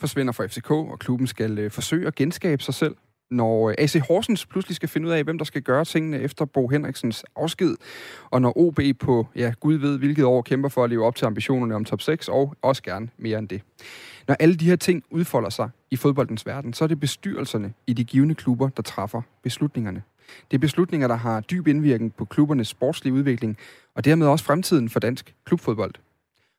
forsvinder fra FCK, og klubben skal øh, forsøge at genskabe sig selv. Når øh, AC Horsens pludselig skal finde ud af, hvem der skal gøre tingene efter Bo Henriksens afsked, og når OB på, ja, Gud ved hvilket år, kæmper for at leve op til ambitionerne om top 6, og også gerne mere end det. Når alle de her ting udfolder sig i fodboldens verden, så er det bestyrelserne i de givende klubber, der træffer beslutningerne. Det er beslutninger, der har dyb indvirkning på klubbernes sportslige udvikling, og dermed også fremtiden for dansk klubfodbold.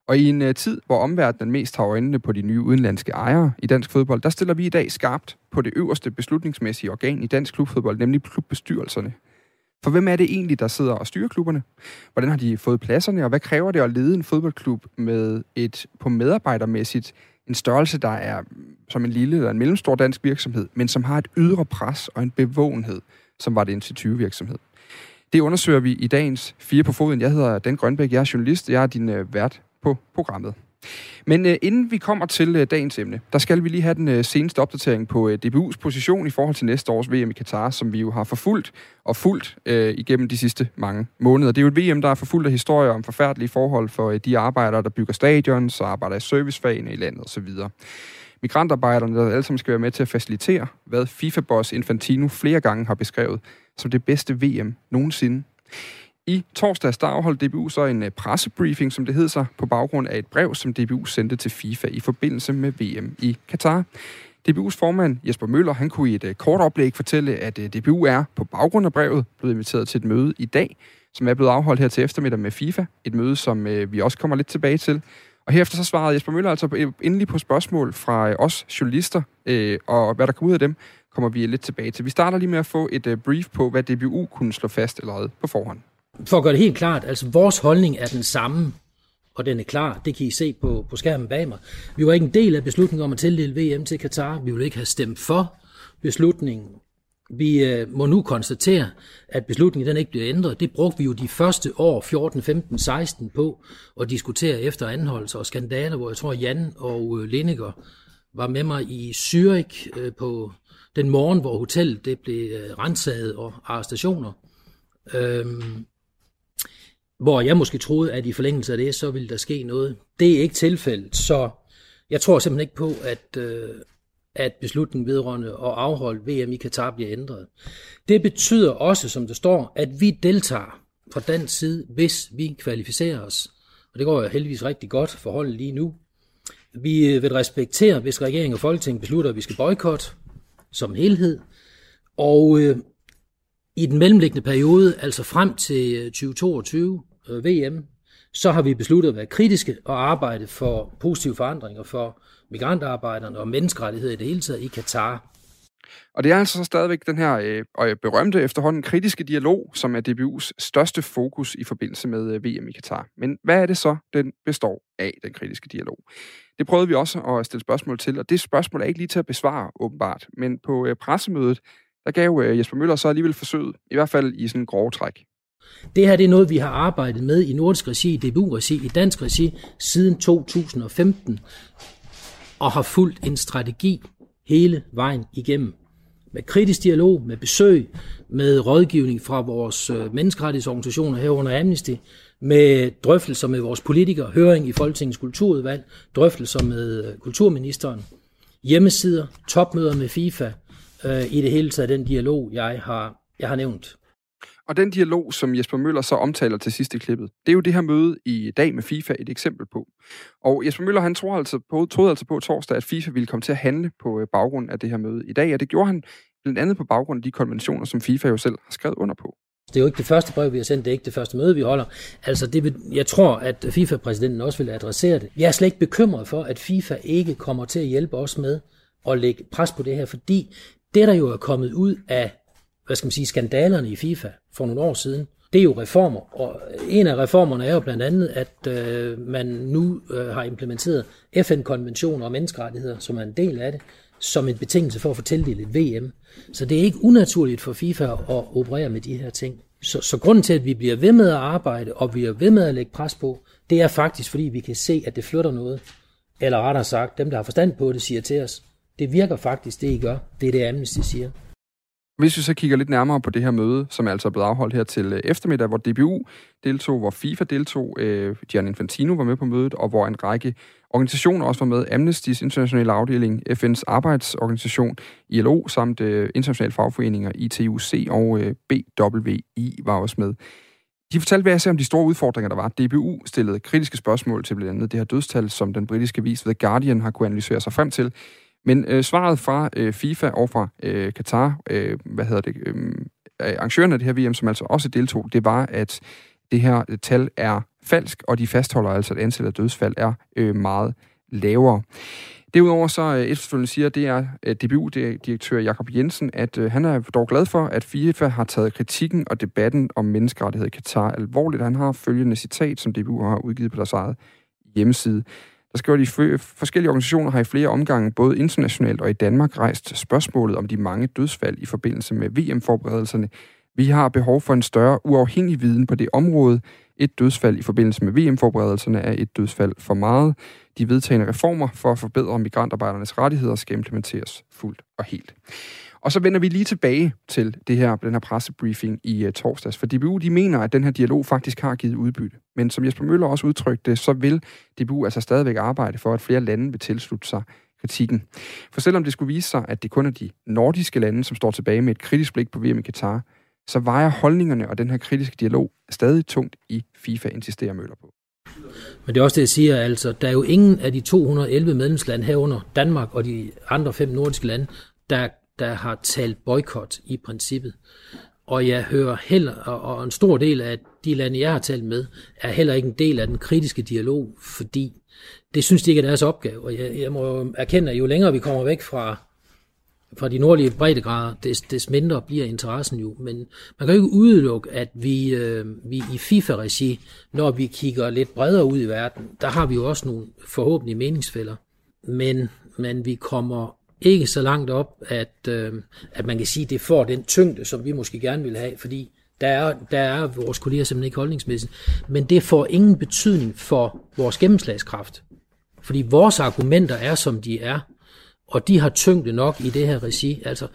Og i en øh, tid, hvor omverdenen mest har øjnene på de nye udenlandske ejere i dansk fodbold, der stiller vi i dag skarpt på det øverste beslutningsmæssige organ i dansk klubfodbold, nemlig klubbestyrelserne. For hvem er det egentlig, der sidder og styrer klubberne? Hvordan har de fået pladserne, og hvad kræver det at lede en fodboldklub med et på medarbejdermæssigt en størrelse, der er mm, som en lille eller en mellemstor dansk virksomhed, men som har et ydre pres og en bevågenhed, som var det en 20 virksomhed. Det undersøger vi i dagens Fire på Foden. Jeg hedder Dan Grønbæk, jeg er journalist, jeg er din øh, vært på programmet. Men øh, inden vi kommer til øh, dagens emne, der skal vi lige have den øh, seneste opdatering på øh, DBU's position i forhold til næste års VM i Katar, som vi jo har forfulgt og fulgt øh, igennem de sidste mange måneder. Det er jo et VM, der er forfulgt af historier om forfærdelige forhold for øh, de arbejdere, der bygger stadions og arbejder i servicefagene i landet osv. Migrantarbejderne, der alle sammen skal være med til at facilitere, hvad FIFA-boss Infantino flere gange har beskrevet som det bedste VM nogensinde. I torsdags der afholdt DBU så en øh, pressebriefing, som det hed sig, på baggrund af et brev, som DBU sendte til FIFA i forbindelse med VM i Katar. DBU's formand Jesper Møller, han kunne i et øh, kort oplæg fortælle, at øh, DBU er på baggrund af brevet blevet inviteret til et møde i dag, som er blevet afholdt her til eftermiddag med FIFA. Et møde, som vi også kommer lidt tilbage til. Og herefter så svarede Jesper Møller altså endelig på spørgsmål fra os journalister, og hvad der kom ud af dem, kommer vi lidt tilbage til. Vi starter lige med at få et brief på, hvad DBU kunne slå fast allerede på forhånd. For at gøre det helt klart, altså vores holdning er den samme, og den er klar. Det kan I se på, på skærmen bag mig. Vi var ikke en del af beslutningen om at tildele VM til Katar. Vi ville ikke have stemt for beslutningen. Vi øh, må nu konstatere, at beslutningen den ikke bliver ændret. Det brugte vi jo de første år, 14, 15, 16 på at diskutere efter anholdelser og skandaler, hvor jeg tror, Jan og øh, Lineker var med mig i Zürich øh, på den morgen, hvor hotellet det blev øh, renset og arrestationer. Øhm, hvor jeg måske troede, at i forlængelse af det, så ville der ske noget. Det er ikke tilfældet, så jeg tror simpelthen ikke på, at, øh, at beslutningen vedrørende at afholde VM i Katar bliver ændret. Det betyder også, som det står, at vi deltager fra den side, hvis vi kvalificerer os. Og det går jo heldigvis rigtig godt for holdet lige nu. Vi øh, vil respektere, hvis regeringen og Folketinget beslutter, at vi skal boykotte som helhed. Og øh, i den mellemliggende periode, altså frem til øh, 2022, Øh, VM, så har vi besluttet at være kritiske og arbejde for positive forandringer for migrantarbejderne og menneskerettigheder i det hele taget i Katar. Og det er altså så stadigvæk den her øh, øh, berømte efterhånden kritiske dialog, som er DBU's største fokus i forbindelse med øh, VM i Katar. Men hvad er det så, den består af, den kritiske dialog? Det prøvede vi også at stille spørgsmål til, og det spørgsmål er ikke lige til at besvare, åbenbart. Men på øh, pressemødet, der gav øh, Jesper Møller så alligevel forsøget, i hvert fald i sådan en grove træk. Det her det er noget, vi har arbejdet med i nordisk regi, i DBU-regi, i dansk regi siden 2015, og har fulgt en strategi hele vejen igennem. Med kritisk dialog, med besøg, med rådgivning fra vores øh, menneskerettighedsorganisationer herunder Amnesty, med drøftelser med vores politikere, høring i Folketingets kulturudvalg, drøftelser med øh, kulturministeren, hjemmesider, topmøder med FIFA, øh, i det hele taget den dialog, jeg har, jeg har nævnt. Og den dialog, som Jesper Møller så omtaler til sidste klippet, det er jo det her møde i dag med FIFA et eksempel på. Og Jesper Møller, han troede altså på, troede altså på torsdag, at FIFA ville komme til at handle på øh, baggrund af det her møde i dag, og det gjorde han blandt andet på baggrund af de konventioner, som FIFA jo selv har skrevet under på. Det er jo ikke det første brev, vi har sendt, det er ikke det første møde, vi holder. Altså, det vil, jeg tror, at FIFA-præsidenten også vil adressere det. Jeg er slet ikke bekymret for, at FIFA ikke kommer til at hjælpe os med at lægge pres på det her, fordi det, der jo er kommet ud af hvad skal man sige, skandalerne i FIFA for nogle år siden, det er jo reformer, og en af reformerne er jo blandt andet, at øh, man nu øh, har implementeret FN-konventioner og menneskerettigheder, som er en del af det, som en betingelse for at få tildelt et VM. Så det er ikke unaturligt for FIFA at operere med de her ting. Så, så grunden til, at vi bliver ved med at arbejde, og vi er ved med at lægge pres på, det er faktisk, fordi vi kan se, at det flytter noget. Eller rettere sagt, dem, der har forstand på det, siger til os, det virker faktisk, det I gør. Det er det, Amnesty siger. Hvis vi så kigger lidt nærmere på det her møde, som er altså blevet afholdt her til øh, eftermiddag, hvor DBU deltog, hvor FIFA deltog, øh, Gianni Infantino var med på mødet, og hvor en række organisationer også var med. Amnesty's internationale afdeling, FN's arbejdsorganisation, ILO, samt øh, internationale fagforeninger, ITUC og øh, BWI var også med. De fortalte hver om de store udfordringer, der var. DBU stillede kritiske spørgsmål til blandt andet det her dødstal, som den britiske vis The Guardian har kunne analysere sig frem til. Men øh, svaret fra øh, FIFA og fra øh, Qatar, øh, hvad hedder det, øhm, øh, arrangørerne af det her VM, som altså også deltog, det var, at det her øh, tal er falsk, og de fastholder altså, at antallet af dødsfald er øh, meget lavere. Derudover så øh, efterfølgende siger det er øh, DBU-direktør Jakob Jensen, at øh, han er dog glad for, at FIFA har taget kritikken og debatten om menneskerettighed i Katar alvorligt. Han har følgende citat, som DBU har udgivet på deres eget hjemmeside. Der skriver de forskellige organisationer har i flere omgange, både internationalt og i Danmark, rejst spørgsmålet om de mange dødsfald i forbindelse med VM-forberedelserne. Vi har behov for en større uafhængig viden på det område. Et dødsfald i forbindelse med VM-forberedelserne er et dødsfald for meget. De vedtagende reformer for at forbedre migrantarbejdernes rettigheder skal implementeres fuldt og helt. Og så vender vi lige tilbage til det her, den her pressebriefing i uh, torsdags, for DBU de mener, at den her dialog faktisk har givet udbytte. Men som Jesper Møller også udtrykte, så vil DBU altså stadigvæk arbejde for, at flere lande vil tilslutte sig kritikken. For selvom det skulle vise sig, at det kun er de nordiske lande, som står tilbage med et kritisk blik på VM i Katar, så vejer holdningerne og den her kritiske dialog stadig tungt i FIFA, insisterer Møller på. Men det er også det, jeg siger, altså, der er jo ingen af de 211 medlemslande herunder Danmark og de andre fem nordiske lande, der der har talt boykot i princippet. Og jeg hører heller, og en stor del af de lande, jeg har talt med, er heller ikke en del af den kritiske dialog, fordi det synes de ikke er deres opgave. Og jeg, jeg må jo erkende, at jo længere vi kommer væk fra, fra de nordlige breddegrader, des, des mindre bliver interessen jo. Men man kan jo ikke udelukke, at vi, øh, vi i FIFA-regi, når vi kigger lidt bredere ud i verden, der har vi jo også nogle forhåbentlig meningsfælder. Men, men vi kommer ikke så langt op, at, øh, at man kan sige, at det får den tyngde, som vi måske gerne vil have, fordi der er, der er vores kolleger simpelthen ikke holdningsmæssigt. Men det får ingen betydning for vores gennemslagskraft. Fordi vores argumenter er, som de er, og de har tyngde nok i det her regi. Altså,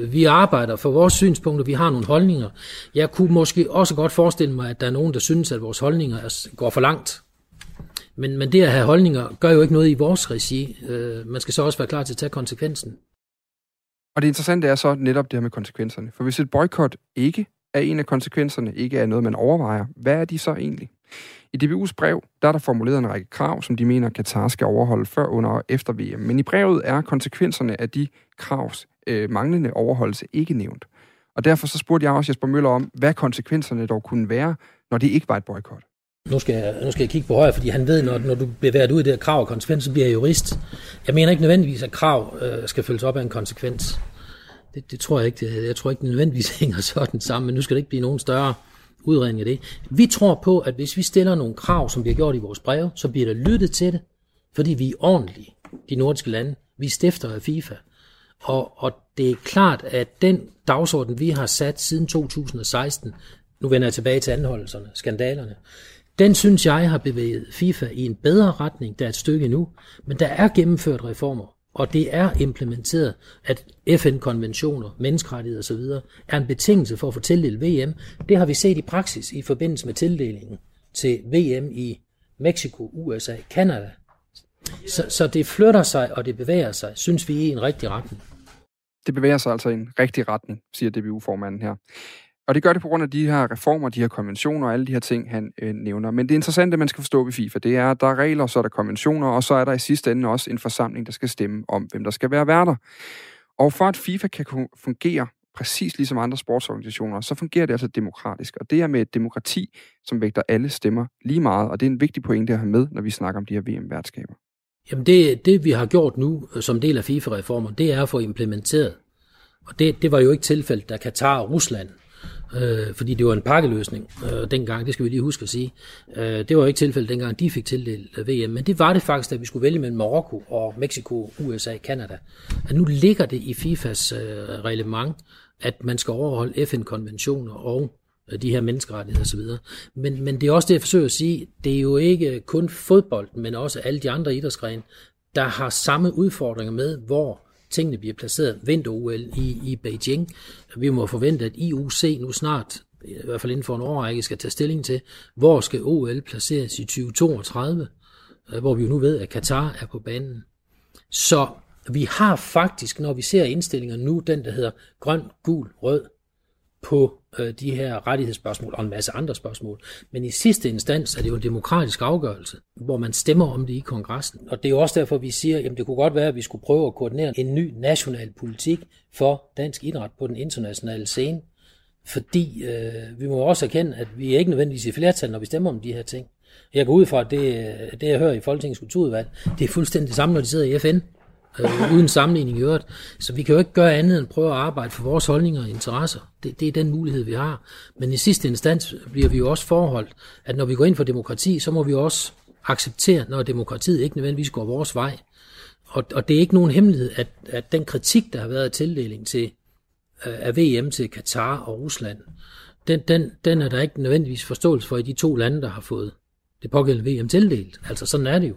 vi arbejder for vores synspunkter, vi har nogle holdninger. Jeg kunne måske også godt forestille mig, at der er nogen, der synes, at vores holdninger går for langt. Men, men det at have holdninger gør jo ikke noget i vores regi. Øh, man skal så også være klar til at tage konsekvensen. Og det interessante er så netop det her med konsekvenserne. For hvis et boykot ikke er en af konsekvenserne, ikke er noget, man overvejer, hvad er de så egentlig? I DBU's brev, der er der formuleret en række krav, som de mener, Katar skal overholde før, under og efter VM. Men i brevet er konsekvenserne af de kravs øh, manglende overholdelse ikke nævnt. Og derfor så spurgte jeg også Jesper Møller om, hvad konsekvenserne dog kunne være, når det ikke var et boykot nu skal, jeg, nu skal jeg kigge på højre, fordi han ved, når, når du bliver været ud i det her krav og konsekvens, så bliver jeg jurist. Jeg mener ikke nødvendigvis, at krav øh, skal følges op af en konsekvens. Det, det tror jeg ikke. Det, jeg tror ikke, det nødvendigvis hænger sådan sammen, men nu skal det ikke blive nogen større udredning af det. Vi tror på, at hvis vi stiller nogle krav, som vi har gjort i vores breve, så bliver der lyttet til det, fordi vi er ordentlige, de nordiske lande. Vi stifter af FIFA. Og, og det er klart, at den dagsorden, vi har sat siden 2016, nu vender jeg tilbage til anholdelserne, skandalerne, den synes jeg har bevæget FIFA i en bedre retning, der er et stykke nu, men der er gennemført reformer, og det er implementeret, at FN-konventioner, menneskerettigheder osv. er en betingelse for at få tildelt VM. Det har vi set i praksis i forbindelse med tildelingen til VM i Mexico, USA, Kanada. Så, så det flytter sig, og det bevæger sig, synes vi, i en rigtig retning. Det bevæger sig altså i en rigtig retning, siger DBU-formanden her. Og det gør det på grund af de her reformer, de her konventioner og alle de her ting, han øh, nævner. Men det interessante, man skal forstå ved FIFA, det er, at der er regler, så er der konventioner, og så er der i sidste ende også en forsamling, der skal stemme om, hvem der skal være værter. Og for at FIFA kan fungere præcis ligesom andre sportsorganisationer, så fungerer det altså demokratisk. Og det er med et demokrati, som vægter alle stemmer lige meget, og det er en vigtig pointe at have med, når vi snakker om de her VM-værtskaber. Jamen det, det, vi har gjort nu øh, som del af FIFA-reformer, det er at få implementeret. Og det, det var jo ikke tilfældet, da Katar og Rusland øh, fordi det var en pakkeløsning øh, dengang, det skal vi lige huske at sige. Øh, det var ikke tilfældet dengang, de fik tildelt øh, VM, men det var det faktisk, da vi skulle vælge mellem Marokko og Mexico, USA, Kanada. At nu ligger det i FIFAs øh, reglement, at man skal overholde FN-konventioner og øh, de her menneskerettigheder osv. Men, men det er også det, jeg forsøger at sige, det er jo ikke kun fodbold, men også alle de andre idrætsgrene, der har samme udfordringer med, hvor tingene bliver placeret vinter-OL i, i Beijing. Vi må forvente, at IOC nu snart, i hvert fald inden for en årrække, skal tage stilling til, hvor skal OL placeres i 2032, øh, hvor vi jo nu ved, at Katar er på banen. Så vi har faktisk, når vi ser indstillinger nu, den der hedder grøn, gul, rød, på øh, de her rettighedsspørgsmål og en masse andre spørgsmål. Men i sidste instans er det jo en demokratisk afgørelse, hvor man stemmer om det i kongressen. Og det er jo også derfor, vi siger, at det kunne godt være, at vi skulle prøve at koordinere en ny national politik for dansk idræt på den internationale scene. Fordi øh, vi må også erkende, at vi er ikke nødvendigvis i flertal, når vi stemmer om de her ting. Jeg går ud fra, at det, øh, det jeg hører i Folketingets kulturudvalg, det er fuldstændig det samme, når de sidder i FN øh, uden sammenligning i øvrigt. Så vi kan jo ikke gøre andet end prøve at arbejde for vores holdninger og interesser. Det, det er den mulighed, vi har. Men i sidste instans bliver vi jo også forholdt, at når vi går ind for demokrati, så må vi også acceptere, når demokratiet ikke nødvendigvis går vores vej. Og, og det er ikke nogen hemmelighed, at, at den kritik, der har været af tildeling til, øh, af VM til Katar og Rusland, den, den, den er der ikke nødvendigvis forståelse for i de to lande, der har fået det pågældende VM tildelt. Altså sådan er det jo.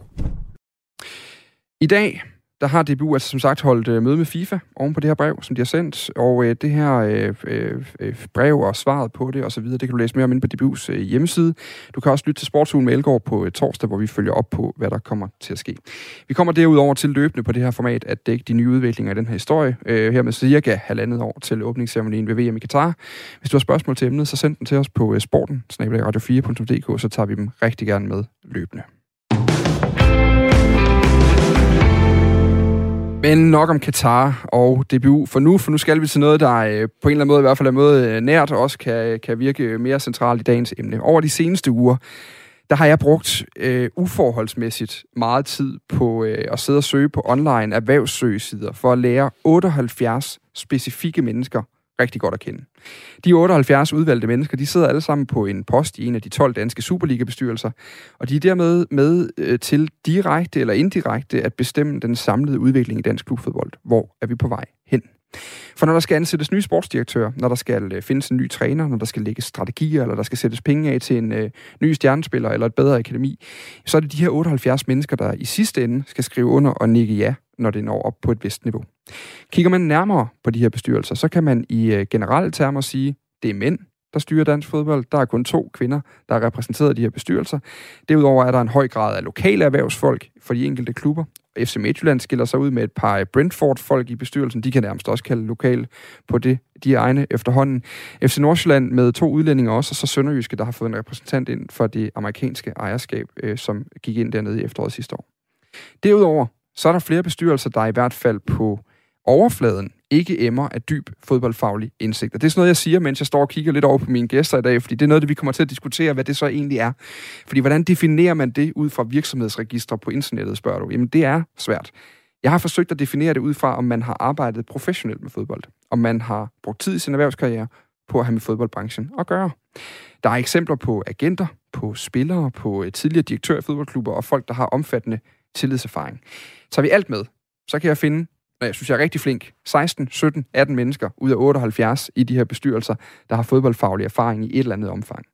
I dag der har DBU altså som sagt holdt øh, møde med FIFA oven på det her brev, som de har sendt, og øh, det her øh, øh, øh brev og svaret på det osv., det kan du læse mere om inde på DBU's øh, hjemmeside. Du kan også lytte til Sportsugen med Elgård på øh, torsdag, hvor vi følger op på, hvad der kommer til at ske. Vi kommer derudover til løbende på det her format at dække de nye udviklinger i den her historie, øh, her med cirka halvandet år til åbningsceremonien ved VM i Katar. Hvis du har spørgsmål til emnet, så send dem til os på øh, sporten, radio4.dk, så tager vi dem rigtig gerne med løbende. Men nok om Katar og DBU for nu, for nu skal vi til noget, der øh, på en eller anden måde, i hvert fald er måde øh, nært, og også kan, kan virke mere centralt i dagens emne. Over de seneste uger, der har jeg brugt øh, uforholdsmæssigt meget tid på øh, at sidde og søge på online erhvervssøgesider for at lære 78 specifikke mennesker rigtig godt at kende. De 78 udvalgte mennesker, de sidder alle sammen på en post i en af de 12 danske Superliga-bestyrelser, og de er dermed med øh, til direkte eller indirekte at bestemme den samlede udvikling i dansk klubfodbold. Hvor er vi på vej hen? For når der skal ansættes nye sportsdirektører, når der skal øh, findes en ny træner, når der skal lægges strategier, eller der skal sættes penge af til en øh, ny stjernespiller eller et bedre akademi, så er det de her 78 mennesker, der i sidste ende skal skrive under og nikke ja, når det når op på et vist niveau. Kigger man nærmere på de her bestyrelser, så kan man i øh, generelle termer sige, det er mænd, der styrer dansk fodbold. Der er kun to kvinder, der er repræsenteret i de her bestyrelser. Derudover er der en høj grad af lokale erhvervsfolk for de enkelte klubber. FC Midtjylland skiller sig ud med et par Brentford-folk i bestyrelsen. De kan nærmest også kalde lokal på det, de egne efterhånden. FC Nordsjælland med to udlændinge også, og så Sønderjyske, der har fået en repræsentant ind for det amerikanske ejerskab, øh, som gik ind dernede i efteråret sidste år. Derudover så er der flere bestyrelser, der i hvert fald på overfladen ikke emmer af dyb fodboldfaglig indsigt. Og det er sådan noget, jeg siger, mens jeg står og kigger lidt over på mine gæster i dag, fordi det er noget, det vi kommer til at diskutere, hvad det så egentlig er. Fordi hvordan definerer man det ud fra virksomhedsregistre på internettet, spørger du? Jamen, det er svært. Jeg har forsøgt at definere det ud fra, om man har arbejdet professionelt med fodbold. Om man har brugt tid i sin erhvervskarriere på at have med fodboldbranchen at gøre. Der er eksempler på agenter, på spillere, på tidligere direktør i fodboldklubber og folk, der har omfattende tillidserfaring. Så vi alt med, så kan jeg finde, og jeg synes, jeg er rigtig flink, 16, 17, 18 mennesker ud af 78 i de her bestyrelser, der har fodboldfaglig erfaring i et eller andet omfang.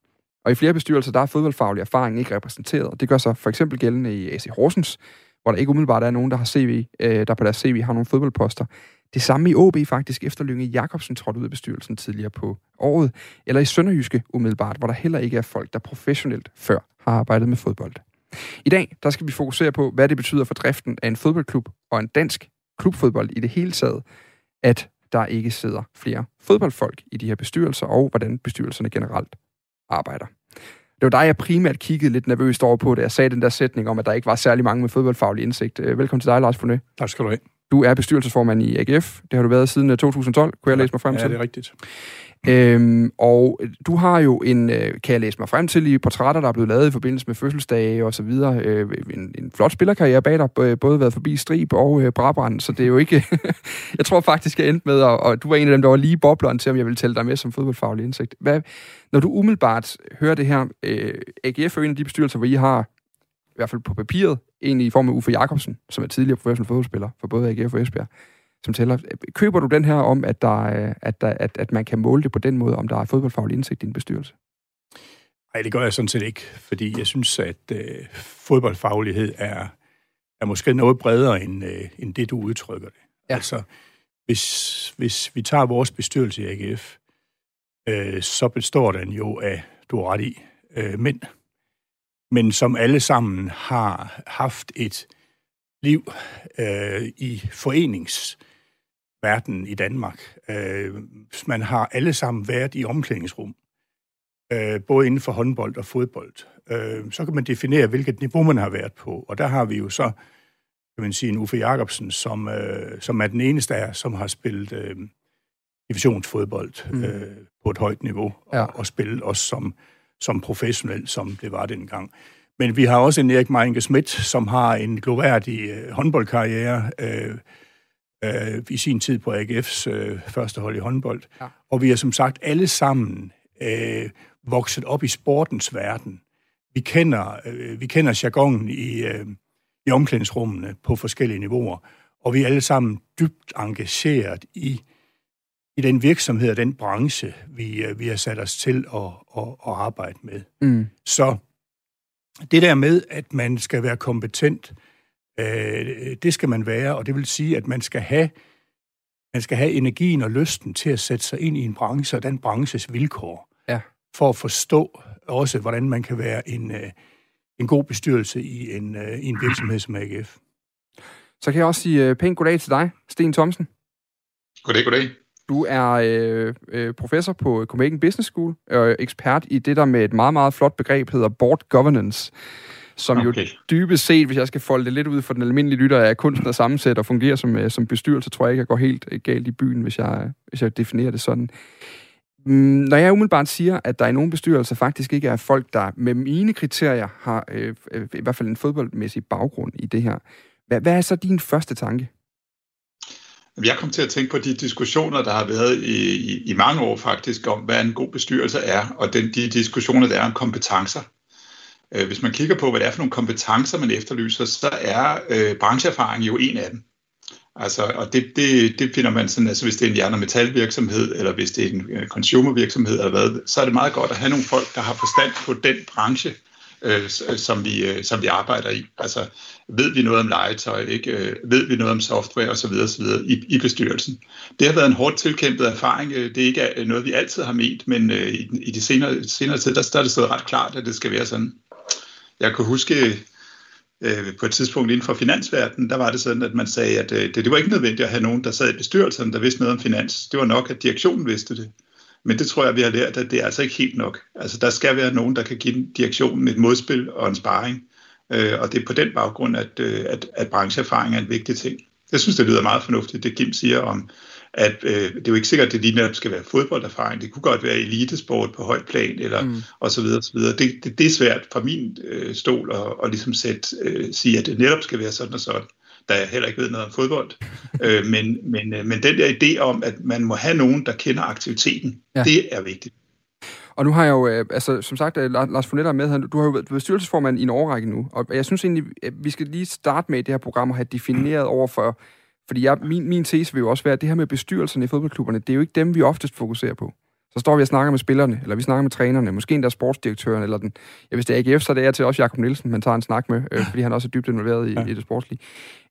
Og i flere bestyrelser, der er fodboldfaglig erfaring ikke repræsenteret. Det gør sig for eksempel gældende i AC Horsens, hvor der ikke umiddelbart er nogen, der har CV, øh, der på deres CV har nogle fodboldposter. Det samme i OB faktisk, efter Lynge Jacobsen trådte ud af bestyrelsen tidligere på året. Eller i Sønderjyske umiddelbart, hvor der heller ikke er folk, der professionelt før har arbejdet med fodbold. I dag der skal vi fokusere på, hvad det betyder for driften af en fodboldklub og en dansk klubfodbold i det hele taget, at der ikke sidder flere fodboldfolk i de her bestyrelser, og hvordan bestyrelserne generelt arbejder. Det var dig, jeg primært kiggede lidt nervøst over på, da jeg sagde den der sætning om, at der ikke var særlig mange med fodboldfaglig indsigt. Øh, velkommen til dig, Lars Fournet. Tak skal du have. Du er bestyrelsesformand i AGF. Det har du været siden 2012, øh, kunne jeg læse mig frem til. Ja, det er rigtigt. Øhm, og du har jo en, øh, kan jeg læse mig frem til, i portrætter, der er blevet lavet i forbindelse med fødselsdage og så videre, øh, en, en flot spillerkarriere bag dig, øh, både været forbi Strib og øh, Brabrand, så det er jo ikke... jeg tror faktisk, jeg endte med, og, og du var en af dem, der var lige bobleren til, om jeg ville tælle dig med som fodboldfaglig indsigt. Hvad, når du umiddelbart hører det her, øh, AGF er en af de bestyrelser, hvor I har, i hvert fald på papiret, en i form af Uffe Jakobsen, som er tidligere professionel fodboldspiller for både AGF og Esbjerg som tæller. Køber du den her om, at, der, at, der, at, at man kan måle det på den måde, om der er fodboldfaglig indsigt i en bestyrelse? Nej, det gør jeg sådan set ikke, fordi jeg synes, at øh, fodboldfaglighed er, er måske noget bredere end, øh, end det, du udtrykker det. Ja. Altså, hvis, hvis vi tager vores bestyrelse i AGF, øh, så består den jo af, du har ret i, øh, mænd, men som alle sammen har haft et liv øh, i foreningsverdenen i Danmark. Øh, man har alle sammen været i omklædningsrum, øh, både inden for håndbold og fodbold. Øh, så kan man definere, hvilket niveau man har været på, og der har vi jo så kan man sige, en Uffe Jacobsen, som, øh, som er den eneste af som har spillet øh, divisionsfodbold mm. øh, på et højt niveau, ja. og, og spillet også som, som professionel, som det var dengang. Men vi har også en Erik Meinke Schmidt, som har en gloværdig øh, håndboldkarriere øh, øh, i sin tid på AGF's øh, første hold i håndbold. Ja. Og vi er som sagt alle sammen øh, vokset op i sportens verden. Vi kender, øh, vi kender jargonen i, øh, i omklædningsrummene på forskellige niveauer, og vi er alle sammen dybt engageret i, i den virksomhed og den branche, vi, øh, vi har sat os til at, at, at arbejde med. Mm. Så det der med, at man skal være kompetent, øh, det skal man være, og det vil sige, at man skal have man skal have energien og lysten til at sætte sig ind i en branche og den branches vilkår, ja. for at forstå også, hvordan man kan være en, øh, en god bestyrelse i en, øh, i en virksomhed som AGF. Så kan jeg også sige øh, pænt goddag til dig, Sten Thomsen. Goddag, goddag. Du er øh, øh, professor på Copenhagen Business School, og ekspert i det, der med et meget, meget flot begreb hedder board governance, som okay. jo dybest set, hvis jeg skal folde det lidt ud for den almindelige lytter, er kunsten at sammensætte og fungere som, øh, som bestyrelse, tror jeg ikke, jeg går helt øh, galt i byen, hvis jeg, hvis jeg definerer det sådan. Mm, når jeg umiddelbart siger, at der i nogle bestyrelser faktisk ikke er folk, der med mine kriterier har øh, øh, i hvert fald en fodboldmæssig baggrund i det her, hvad, hvad er så din første tanke? Jeg kom til at tænke på de diskussioner, der har været i, i, i mange år faktisk, om hvad en god bestyrelse er, og den, de diskussioner, der er om kompetencer. Øh, hvis man kigger på, hvad det er for nogle kompetencer, man efterlyser, så er øh, brancheerfaring jo en af dem. Altså, og det, det, det finder man sådan, altså hvis det er en jern- og metalvirksomhed, eller hvis det er en øh, consumervirksomhed, eller hvad, så er det meget godt at have nogle folk, der har forstand på den branche, øh, øh som, vi, øh, som vi arbejder i. Altså, ved vi noget om legetøj, ikke? Øh, ved vi noget om software osv. osv. I, i bestyrelsen. Det har været en hårdt tilkæmpet erfaring. Øh, det er ikke øh, noget, vi altid har ment, men øh, i, i de senere, senere tid, der, der er det stået ret klart, at det skal være sådan. Jeg kan huske øh, på et tidspunkt inden for finansverdenen, der var det sådan, at man sagde, at øh, det, det var ikke nødvendigt at have nogen, der sad i bestyrelsen, der vidste noget om finans. Det var nok, at direktionen vidste det. Men det tror jeg, vi har lært, at det er altså ikke helt nok. Altså, der skal være nogen, der kan give direktionen et modspil og en sparring. Øh, og det er på den baggrund, at, øh, at, at brancheerfaring er en vigtig ting. Jeg synes, det lyder meget fornuftigt, det Kim siger om, at øh, det er jo ikke sikkert, at det lige netop skal være fodbolderfaring. Det kunne godt være elitesport på højt plan, eller mm. og så videre, og så videre. Det, det, det er svært fra min øh, stol at, at ligesom sætte, øh, sige, at det netop skal være sådan og sådan da jeg heller ikke ved noget om fodbold. øh, men, men, øh, men den der idé om, at man må have nogen, der kender aktiviteten, ja. det er vigtigt. Og nu har jeg jo, øh, altså som sagt, øh, Lars er med her. Du har jo været bestyrelsesformand i en årrække nu, og jeg synes egentlig, at vi skal lige starte med i det her program og have defineret over for, fordi jeg, min, min tese vil jo også være, at det her med bestyrelserne i fodboldklubberne, det er jo ikke dem, vi oftest fokuserer på. Så står vi og snakker med spillerne, eller vi snakker med trænerne, måske endda sportsdirektøren, eller den, ja, hvis det er AGF, så er det til også Jakob Nielsen, man tager en snak med, øh, fordi han også er dybt involveret i, ja. i det sportslige.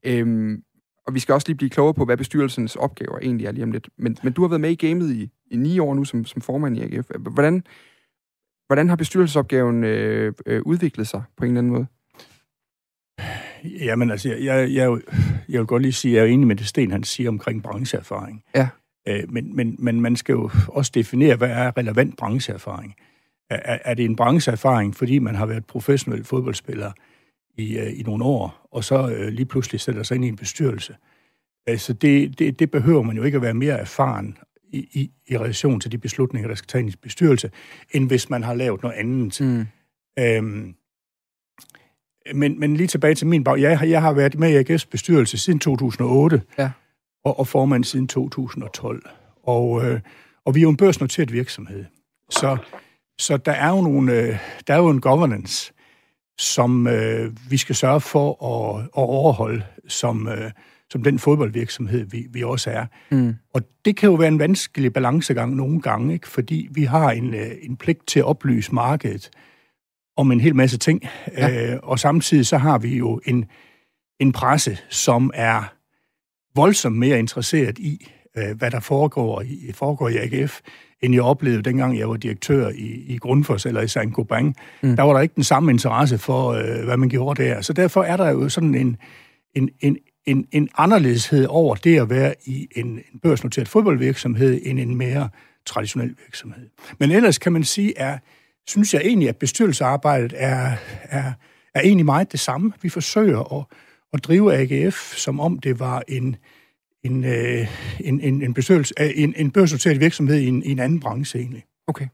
Øhm, og vi skal også lige blive klogere på, hvad bestyrelsens opgaver egentlig er lige om lidt. Men, men du har været med i gamet i, i ni år nu som, som formand i AGF. Hvordan, hvordan har bestyrelsesopgaven øh, øh, udviklet sig på en eller anden måde? Jamen altså, jeg, jeg, jeg, jeg vil godt lige sige, at jeg er enig med det Sten, han siger omkring brancheerfaring. Ja. Øh, men, men, men man skal jo også definere, hvad er relevant brancheerfaring. Er, er det en brancheerfaring, fordi man har været professionel fodboldspiller i, øh, i nogle år, og så øh, lige pludselig sætter sig ind i en bestyrelse? Altså, det, det, det behøver man jo ikke at være mere erfaren i, i, i relation til de beslutninger, der skal tage i en bestyrelse, end hvis man har lavet noget andet. Mm. Øhm, men, men lige tilbage til min bag. Jeg, jeg har været med i AGF's bestyrelse siden 2008. Ja og, og formand siden 2012. Og, øh, og vi er jo en børsnoteret virksomhed. Så, så der er jo nogle, øh, der er jo en governance, som øh, vi skal sørge for at, at overholde som, øh, som den fodboldvirksomhed, vi, vi også er. Mm. Og det kan jo være en vanskelig balancegang nogle gange, ikke? fordi vi har en, øh, en pligt til at oplyse markedet om en hel masse ting. Ja. Øh, og samtidig så har vi jo en, en presse, som er voldsomt mere interesseret i, øh, hvad der foregår i, foregår i AGF, end jeg oplevede dengang, jeg var direktør i, i Grundfos eller i St. Gobain. Mm. Der var der ikke den samme interesse for, øh, hvad man gjorde der. Så derfor er der jo sådan en, en, en, en, en anderledeshed over det at være i en, en børsnoteret fodboldvirksomhed end en mere traditionel virksomhed. Men ellers kan man sige, er, synes jeg egentlig, at bestyrelsesarbejdet er, er, er egentlig meget det samme. Vi forsøger at, at drive AGF, som om det var en, en, øh, en, en, en, bestyrelse, øh, en, en børsnoteret virksomhed i en, i en anden branche egentlig. Okay.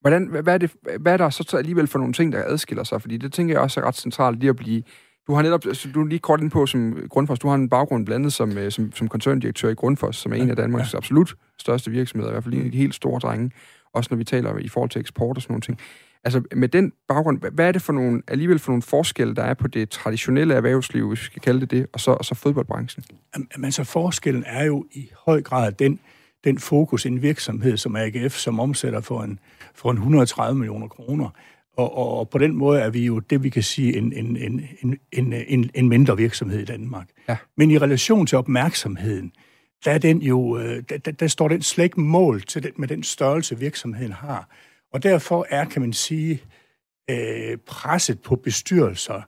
Hvordan, hvad, er det, hvad er der så alligevel for nogle ting, der adskiller sig? Fordi det tænker jeg også er ret centralt, lige at blive... Du har netop, altså, du er lige kort ind på som Grundfos, du har en baggrund blandet som, øh, som, som koncerndirektør i Grundfos, som er en af Danmarks ja. absolut største virksomheder, i hvert fald en af de helt store drenge, også når vi taler i forhold til eksport og sådan nogle ting. Altså med den baggrund, hvad er det for nogle, alligevel for nogle forskelle, der er på det traditionelle erhvervsliv, hvis vi skal kalde det det, og så, og så fodboldbranchen? Men så forskellen er jo i høj grad den, den fokus, en virksomhed som AGF, som omsætter for en, for en 130 millioner kroner. Og, og, og på den måde er vi jo det, vi kan sige, en, en, en, en, en, en mindre virksomhed i Danmark. Ja. Men i relation til opmærksomheden, der, er den jo, øh, der, der, der står den slet ikke mål til den, med den størrelse, virksomheden har. Og derfor er, kan man sige, øh, presset på bestyrelser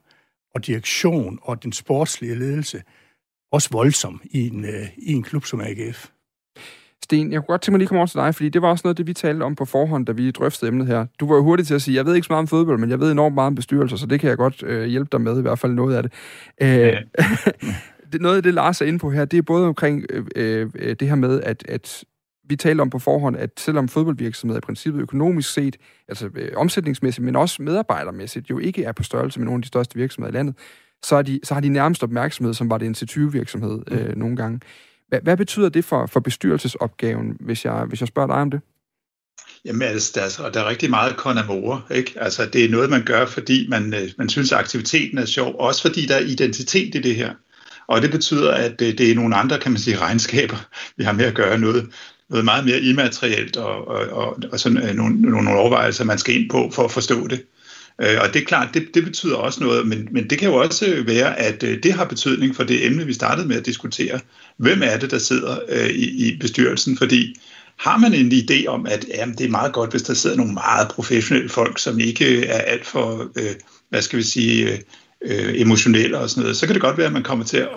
og direktion og den sportslige ledelse også voldsom i en, øh, i en klub som AGF. Sten, jeg kunne godt tænke mig lige komme over til dig, fordi det var også noget, det vi talte om på forhånd, da vi drøftede emnet her. Du var jo hurtig til at sige, jeg ved ikke så meget om fodbold, men jeg ved enormt meget om bestyrelser, så det kan jeg godt øh, hjælpe dig med, i hvert fald noget af det. Øh, ja. det noget af det, Lars er inde på her, det er både omkring øh, øh, det her med, at, at vi talte om på forhånd, at selvom fodboldvirksomheder i princippet økonomisk set, altså øh, omsætningsmæssigt, men også medarbejdermæssigt, jo ikke er på størrelse med nogle af de største virksomheder i landet, så, er de, så har de nærmest opmærksomhed, som var det en C20-virksomhed mm. øh, nogle gange. Hvad, hvad betyder det for, for bestyrelsesopgaven, hvis jeg, hvis jeg spørger dig om det? Jamen altså, der er, der er rigtig meget konamore, ikke? Altså, det er noget, man gør, fordi man, øh, man synes, at aktiviteten er sjov, også fordi der er identitet i det her. Og det betyder, at det, det er nogle andre, kan man sige, regnskaber, vi har med at gøre noget, noget meget mere immaterielt og, og, og, og sådan øh, nogle, nogle overvejelser, man skal ind på for at forstå det. Øh, og det er klart, det, det betyder også noget, men, men det kan jo også være, at øh, det har betydning for det emne, vi startede med at diskutere. Hvem er det, der sidder øh, i, i bestyrelsen? Fordi har man en idé om, at jamen, det er meget godt, hvis der sidder nogle meget professionelle folk, som ikke er alt for, øh, hvad skal vi sige, øh, emotionelle og sådan noget, så kan det godt være, at man kommer til at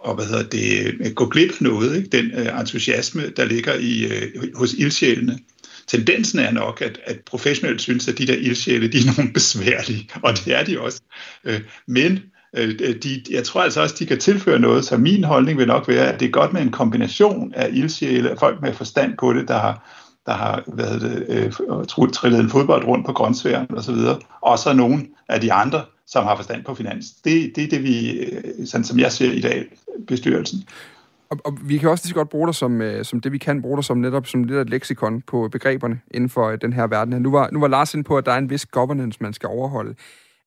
og, hvad hedder det, gå glip noget, ikke? den øh, entusiasme, der ligger i, øh, hos ildsjælene. Tendensen er nok, at, at professionelt synes, at de der ildsjæle, de er nogle besværlige, og det er de også. Øh, men øh, de, jeg tror altså også, de kan tilføre noget, så min holdning vil nok være, at det er godt med en kombination af ildsjæle, folk med forstand på det, der har, der har været det, øh, trillet en fodbold rundt på grøntsværen og så videre, og så nogle af de andre, som har forstand på finans. Det, det er det, vi, øh, sådan som jeg ser i dag, bestyrelsen. Og, og vi kan også lige så godt bruge dig som, øh, som det, vi kan bruge dig som netop som lidt af et leksikon på begreberne inden for øh, den her verden. Nu var, nu var Lars inde på, at der er en vis governance, man skal overholde.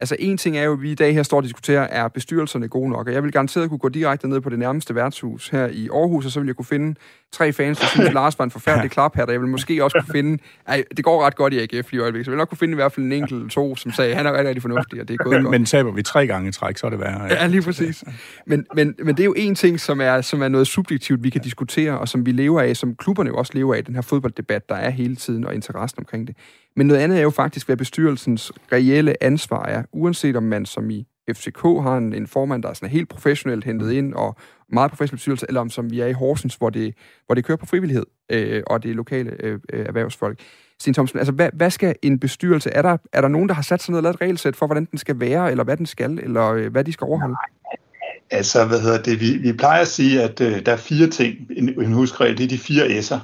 Altså en ting er jo, at vi i dag her står og diskuterer, er bestyrelserne gode nok? Og jeg vil garanteret kunne gå direkte ned på det nærmeste værtshus her i Aarhus, og så vil jeg kunne finde tre fans, der synes, Lars var en forfærdelig klaphat, og jeg vil måske også kunne finde... Ej, det går ret godt i AGF lige øjeblikket, så jeg vil nok kunne finde i hvert fald en enkelt to, som sagde, han er rigtig, rigtig fornuftig, og det er gået men, godt. Men taber vi tre gange i træk, så er det værre. Ja, ja lige præcis. Men, men, men det er jo en ting, som er, som er noget subjektivt, vi kan diskutere, og som vi lever af, som klubberne jo også lever af, den her fodbolddebat, der er hele tiden, og interessen omkring det. Men noget andet er jo faktisk, hvad bestyrelsens reelle ansvar er, uanset om man som i FCK har en, en formand, der er sådan helt professionelt hentet ind, og meget professionel bestyrelse, eller om som vi er i Horsens, hvor det, hvor det kører på frivillighed, øh, og det er lokale øh, øh, erhvervsfolk. Sten Thomsen, altså hvad, hvad skal en bestyrelse, er der, er der nogen, der har sat sig ned og lavet et regelsæt for, hvordan den skal være, eller hvad den skal, eller øh, hvad de skal overholde? Nej. Altså, hvad hedder det? Vi, vi plejer at sige, at øh, der er fire ting, en, en huskregel, det er de fire S'er.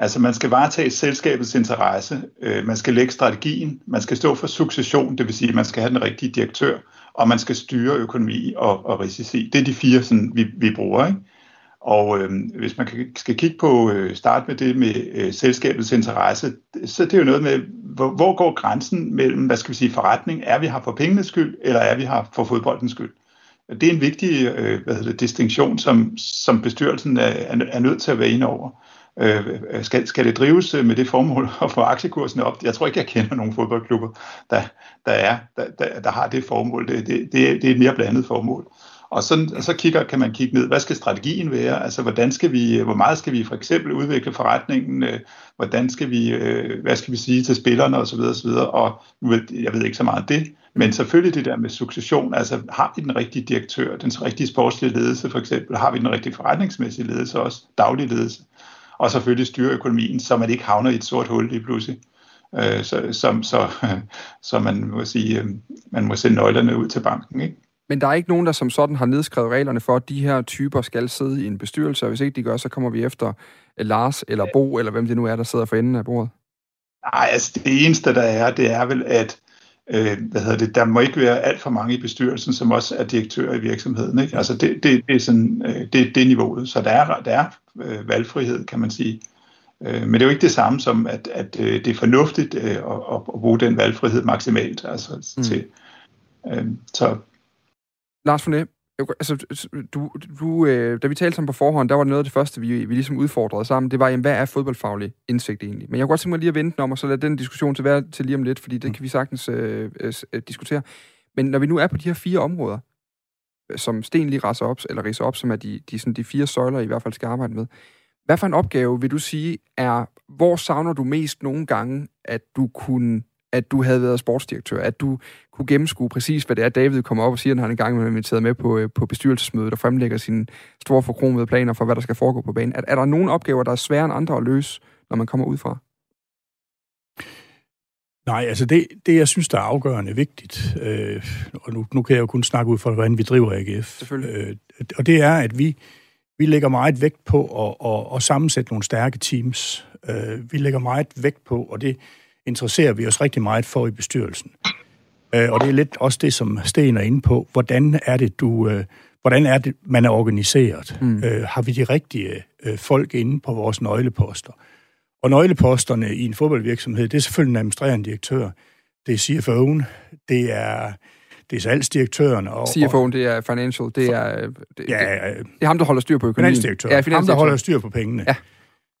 Altså man skal varetage selskabets interesse, øh, man skal lægge strategien, man skal stå for succession, det vil sige, at man skal have den rigtige direktør, og man skal styre økonomi og, og risici. Det er de fire, sådan, vi, vi bruger. Ikke? Og øh, hvis man skal kigge på, øh, starte med det med øh, selskabets interesse, så det er jo noget med, hvor, hvor går grænsen mellem, hvad skal vi sige, forretning? Er vi her for pengenes skyld, eller er vi her for fodboldens skyld? Det er en vigtig øh, hvad hedder det, distinktion, som, som bestyrelsen er, er nødt til at være inde over. Øh, skal, skal det drives øh, med det formål at få aktiekursen op? Jeg tror ikke, jeg kender nogen fodboldklubber, der, der, er, der, der, der har det formål. Det, det, det, det er et mere blandet formål. Og så, så kigger, kan man kigge ned, hvad skal strategien være? Altså, hvordan skal vi, øh, hvor meget skal vi for eksempel udvikle forretningen? Øh, hvordan skal vi, hvad skal vi sige til spillerne osv. osv. Og jeg ved ikke så meget af det, men selvfølgelig det der med succession, altså har vi den rigtige direktør, den rigtige sportslige ledelse for eksempel, har vi den rigtige forretningsmæssige ledelse også, daglig ledelse, og selvfølgelig styre økonomien, så man ikke havner i et sort hul lige pludselig. Øh, så, så, så, så man må sige, øh, man må sende nøglerne ud til banken, ikke? Men der er ikke nogen, der som sådan har nedskrevet reglerne for, at de her typer skal sidde i en bestyrelse, og hvis ikke de gør, så kommer vi efter Lars eller Bo, eller hvem det nu er, der sidder for enden af bordet. Nej, altså det eneste, der er, det er vel, at øh, hvad hedder det, der må ikke være alt for mange i bestyrelsen, som også er direktør i virksomheden. Ikke? Altså det, det, det er sådan, øh, det, det er niveauet. Så der er, der er øh, valgfrihed, kan man sige. Øh, men det er jo ikke det samme som, at, at øh, det er fornuftigt øh, at, at, at bruge den valgfrihed maksimalt. Altså mm. til, øh, så Lars Foné, altså, du, du, øh, da vi talte sammen på forhånd, der var noget af det første, vi, vi ligesom udfordrede sammen, det var, jamen, hvad er fodboldfaglig indsigt egentlig? Men jeg kunne godt tænke mig lige at vente om, og så lade den diskussion til være til lige om lidt, fordi det mm. kan vi sagtens øh, øh, øh, diskutere. Men når vi nu er på de her fire områder, som Sten lige ridser op, eller ridser op, som er de, de, sådan de fire søjler, I hvert fald skal arbejde med. Hvad for en opgave vil du sige er, hvor savner du mest nogle gange, at du kunne at du havde været sportsdirektør, at du kunne gennemskue præcis, hvad det er, David kommer op og siger, når han en gang er inviteret med på, øh, på bestyrelsesmødet og fremlægger sine store forkromede planer for, hvad der skal foregå på banen. Er, er der nogle opgaver, der er svære end andre at løse, når man kommer ud fra? Nej, altså det, det jeg synes, der er afgørende vigtigt, øh, og nu, nu kan jeg jo kun snakke ud fra, hvordan vi driver AGF, øh, og det er, at vi, vi lægger meget vægt på at, at, at sammensætte nogle stærke teams. Øh, vi lægger meget vægt på, og det, interesserer vi os rigtig meget for i bestyrelsen. Øh, og det er lidt også det, som Sten er inde på. Hvordan er det, du... Øh, hvordan er det, man er organiseret? Mm. Øh, har vi de rigtige øh, folk inde på vores nøgleposter? Og nøgleposterne i en fodboldvirksomhed, det er selvfølgelig en administrerende direktør. Det er CFO'en, det er, det er salgsdirektøren. Og, CFO'en, det er financial, det er, det, ja, det, det er ham, der holder styr på økonomien. Finansdirektør. Ja, ham, der holder styr på pengene. Ja.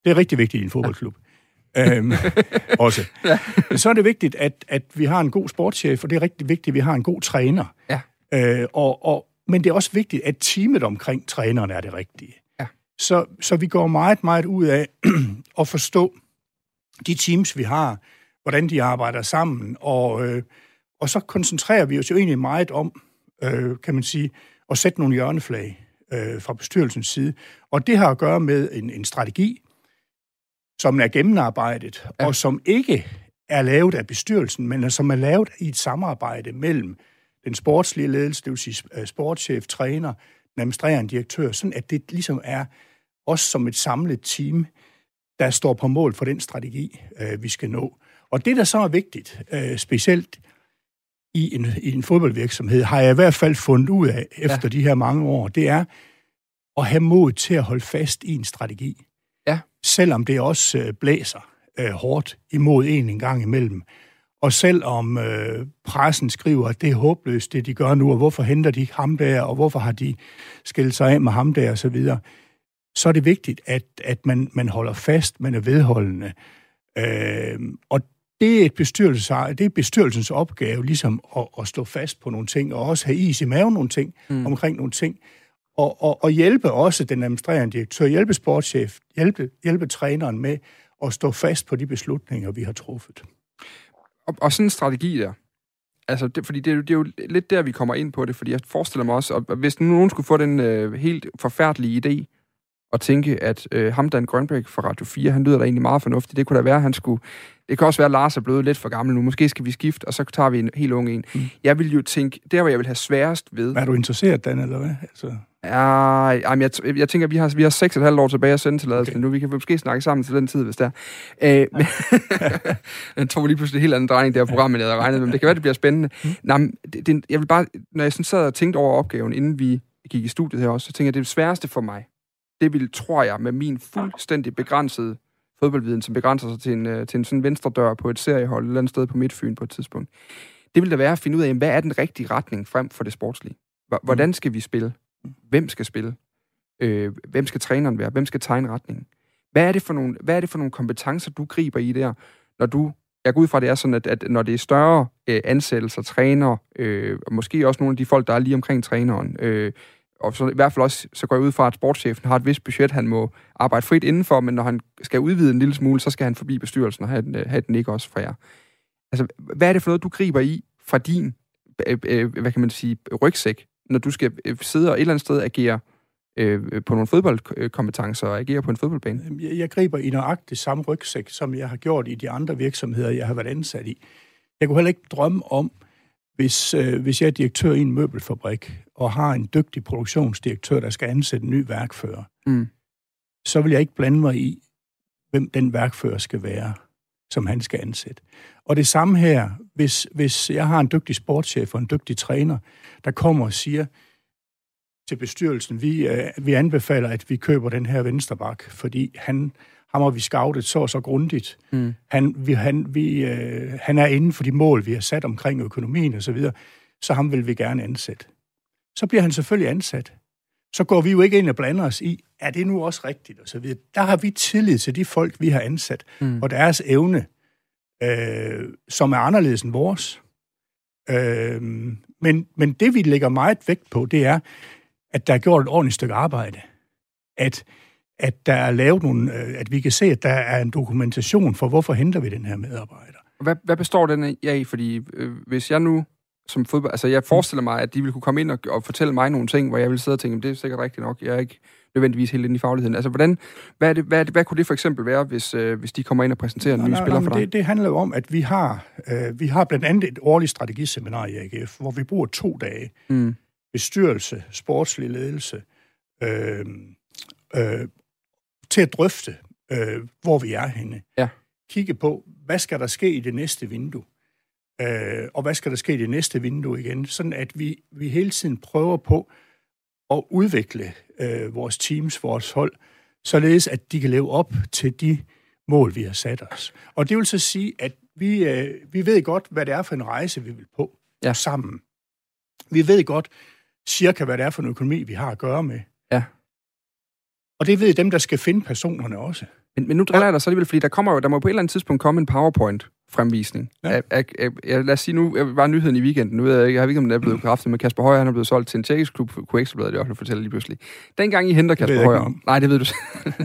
Det er rigtig vigtigt i en fodboldklub. Ja øhm, også. Ja. Så er det vigtigt, at, at vi har en god sportschef, og det er rigtig vigtigt, at vi har en god træner. Ja. Øh, og, og, men det er også vigtigt, at teamet omkring træneren er det rigtige. Ja. Så, så vi går meget, meget ud af at forstå de teams, vi har, hvordan de arbejder sammen, og, øh, og så koncentrerer vi os jo egentlig meget om, øh, kan man sige, at sætte nogle hjørneflag øh, fra bestyrelsens side. Og det har at gøre med en, en strategi, som er gennemarbejdet, ja. og som ikke er lavet af bestyrelsen, men som er lavet i et samarbejde mellem den sportslige ledelse, det vil sige øh, sportschef, træner, den administrerende direktør, sådan at det ligesom er os som et samlet team, der står på mål for den strategi, øh, vi skal nå. Og det, der så er vigtigt, øh, specielt i en, i en fodboldvirksomhed, har jeg i hvert fald fundet ud af efter ja. de her mange år, det er at have mod til at holde fast i en strategi selvom det også øh, blæser øh, hårdt imod en en gang imellem. Og selvom øh, pressen skriver, at det er håbløst, det de gør nu, og hvorfor henter de ham der, og hvorfor har de skilt sig af med ham der, og så videre, så er det vigtigt, at, at man, man holder fast, man er vedholdende. Øh, og det er, et bestyrelse, det er bestyrelsens opgave, ligesom at, at stå fast på nogle ting, og også have is i maven nogle ting, mm. omkring nogle ting, og, og, og hjælpe også den administrerende direktør, hjælpe sportschef, hjælpe, hjælpe træneren med at stå fast på de beslutninger, vi har truffet. Og, og sådan en strategi der, altså, det, fordi det, er jo, det er jo lidt der, vi kommer ind på det, fordi jeg forestiller mig også, at hvis nogen skulle få den øh, helt forfærdelige idé, og tænke, at øh, ham, Dan Grønbæk fra Radio 4, han lyder da egentlig meget fornuftigt. Det kunne da være, at han skulle... Det kan også være, at Lars er blevet lidt for gammel nu. Måske skal vi skifte, og så tager vi en helt ung en. Mm. Jeg vil jo tænke, der hvor jeg vil have sværest ved... Er du interesseret, Dan, eller hvad? Altså... Ja, jamen jeg, jeg tænker, vi har, vi har seks og et halvt år tilbage at sende til okay. nu. Vi kan måske snakke sammen til den tid, hvis det er. Øh, men, jeg tror lige pludselig en helt anden drejning, det her program, end jeg havde regnet med. Men det kan være, det bliver spændende. Mm. Nå, men det, det, jeg vil bare, når jeg sådan sad og tænkte over opgaven, inden vi gik i studiet her også, så tænker jeg, det er det sværeste for mig, det vil, tror jeg, med min fuldstændig begrænsede fodboldviden, som begrænser sig til en, øh, til en sådan venstre dør på et seriehold et eller andet sted på Midtfyn på et tidspunkt. Det vil da være at finde ud af, hvad er den rigtige retning frem for det sportslige? Hvordan skal vi spille? Hvem skal spille? Øh, hvem skal træneren være? Hvem skal tegne retningen? Hvad er, det for nogle, hvad er det for nogle kompetencer, du griber i der, når du... Jeg går ud fra, at det er sådan, at, at når det er større øh, ansættelser, træner, øh, og måske også nogle af de folk, der er lige omkring træneren, øh, og så i hvert fald også, så går jeg ud fra, at sportschefen har et vist budget, han må arbejde frit indenfor, men når han skal udvide en lille smule, så skal han forbi bestyrelsen og have den, øh, have den ikke også fra jer. Altså, hvad er det for noget, du griber i fra din, øh, øh, hvad kan man sige, rygsæk, når du skal øh, sidde og et eller andet sted agere øh, på nogle fodboldkompetencer og agere på en fodboldbane? Jeg, jeg griber i nøjagtigt samme rygsæk, som jeg har gjort i de andre virksomheder, jeg har været ansat i. Jeg kunne heller ikke drømme om, hvis, øh, hvis jeg er direktør i en møbelfabrik, og har en dygtig produktionsdirektør, der skal ansætte en ny værkfører, mm. så vil jeg ikke blande mig i, hvem den værkfører skal være, som han skal ansætte. Og det samme her, hvis, hvis jeg har en dygtig sportschef og en dygtig træner, der kommer og siger til bestyrelsen, vi, øh, vi anbefaler, at vi køber den her venstrebak, fordi han ham har vi scoutet så og så grundigt. Mm. Han, vi, han, vi, øh, han er inden for de mål, vi har sat omkring økonomien og så videre, så ham vil vi gerne ansætte. Så bliver han selvfølgelig ansat. Så går vi jo ikke ind og blander os i, er det nu også rigtigt og så videre. Der har vi tillid til de folk, vi har ansat, mm. og deres evne, øh, som er anderledes end vores. Øh, men, men det, vi lægger meget vægt på, det er, at der er gjort et ordentligt stykke arbejde. At at der er lavet nogle, øh, at vi kan se, at der er en dokumentation for, hvorfor henter vi den her medarbejder. Hvad, hvad består den af i? Fordi øh, hvis jeg nu som fodbold... Altså, jeg forestiller mig, at de vil kunne komme ind og, og fortælle mig nogle ting, hvor jeg vil sidde og tænke, det er sikkert rigtigt nok. Jeg er ikke nødvendigvis helt inde i fagligheden. Altså, hvordan, hvad, er det, hvad, er det, hvad kunne det for eksempel være, hvis, øh, hvis de kommer ind og præsenterer en ny spiller for dig? Det, det handler jo om, at vi har, øh, vi har blandt andet et årligt strategiseminar i AGF, hvor vi bruger to dage. Mm. Bestyrelse, sportslig ledelse, øh, øh, til at drøfte, øh, hvor vi er henne. Ja. Kigge på, hvad skal der ske i det næste vindue? Øh, og hvad skal der ske i det næste vindue igen? Sådan at vi, vi hele tiden prøver på at udvikle øh, vores teams, vores hold, således at de kan leve op til de mål, vi har sat os. Og det vil så sige, at vi, øh, vi ved godt, hvad det er for en rejse, vi vil på ja. sammen. Vi ved godt cirka, hvad det er for en økonomi, vi har at gøre med. Ja. Og det ved dem, der skal finde personerne også. Men, men nu driller jeg dig så alligevel, fordi der, kommer jo, der må på et eller andet tidspunkt komme en PowerPoint fremvisning. Ja. Af, lad os sige, nu var nyheden i weekenden, nu ved jeg ikke, jeg har ikke, om den er blevet bekræftet, men Kasper Højer, han er blevet solgt til en tjekkisk klub, kunne Ekstrabladet det også fortælle lige pludselig. Dengang I henter Kasper Højer... Nej, det ved du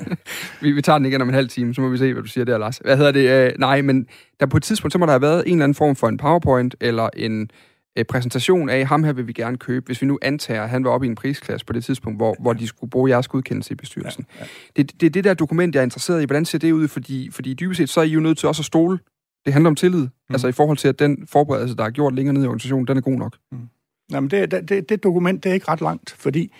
vi, vi tager den igen om en halv time, så må vi se, hvad du siger der, Lars. Hvad hedder det? Uh, nej, men der på et tidspunkt, så må der have været en eller anden form for en PowerPoint, eller en øh, præsentation af, ham her vil vi gerne købe, hvis vi nu antager, at han var oppe i en prisklasse på det tidspunkt, hvor, hvor de skulle bruge jeres godkendelse i bestyrelsen. Ja, ja. Det, det er det der dokument, jeg er interesseret i. Hvordan ser det ud? Fordi, fordi dybest set, så er I jo nødt til også at stole. Det handler om tillid. Mm. Altså i forhold til, at den forberedelse, der er gjort længere ned i organisationen, den er god nok. Mm. Jamen, det, det, det dokument, det er ikke ret langt, fordi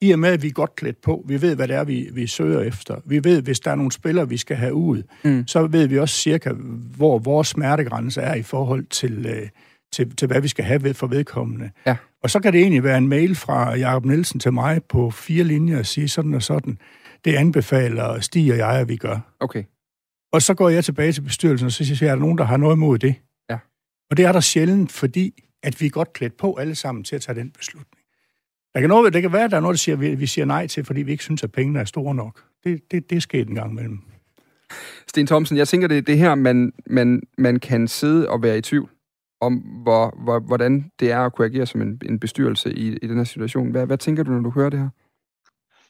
i og med, at vi er godt klædt på, vi ved, hvad det er, vi, vi søger efter. Vi ved, hvis der er nogle spillere, vi skal have ud, mm. så ved vi også cirka, hvor vores smertegrænse er i forhold til, øh, til, til hvad vi skal have ved for vedkommende. Ja. Og så kan det egentlig være en mail fra Jacob Nielsen til mig på fire linjer og sige sådan og sådan. Det anbefaler Stig og jeg, at vi gør. Okay. Og så går jeg tilbage til bestyrelsen, og så siger jeg, er der nogen, der har noget imod det? Ja. Og det er der sjældent, fordi at vi er godt klædt på alle sammen til at tage den beslutning. Der kan, noget, det kan være, at der er noget, der siger, vi, vi siger nej til, fordi vi ikke synes, at pengene er store nok. Det, det, det er sket en gang imellem. Sten Thomsen, jeg tænker, det er det her, man, man, man kan sidde og være i tvivl om, hvor, hvor, hvordan det er at kunne agere som en, en bestyrelse i, i den her situation. Hvad, hvad tænker du, når du hører det her?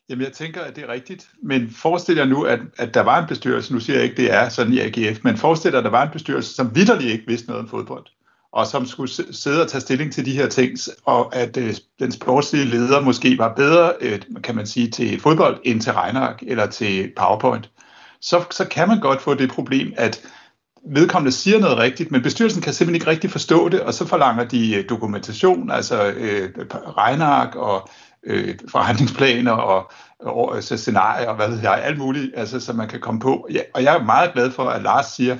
Jamen, jeg tænker, at det er rigtigt. Men forestil jer nu, at, at der var en bestyrelse, nu siger jeg ikke, det er sådan i AGF, men forestil dig, at der var en bestyrelse, som vidderligt ikke vidste noget om fodbold, og som skulle sidde og tage stilling til de her ting, og at øh, den sportslige leder måske var bedre, øh, kan man sige, til fodbold end til regnark eller til PowerPoint, så, så kan man godt få det problem, at vedkommende siger noget rigtigt, men bestyrelsen kan simpelthen ikke rigtig forstå det, og så forlanger de øh, dokumentation, altså øh, regnark og øh, forhandlingsplaner og, og og scenarier og hvad ved jeg, alt muligt, altså, som man kan komme på. Ja, og jeg er meget glad for, at Lars siger,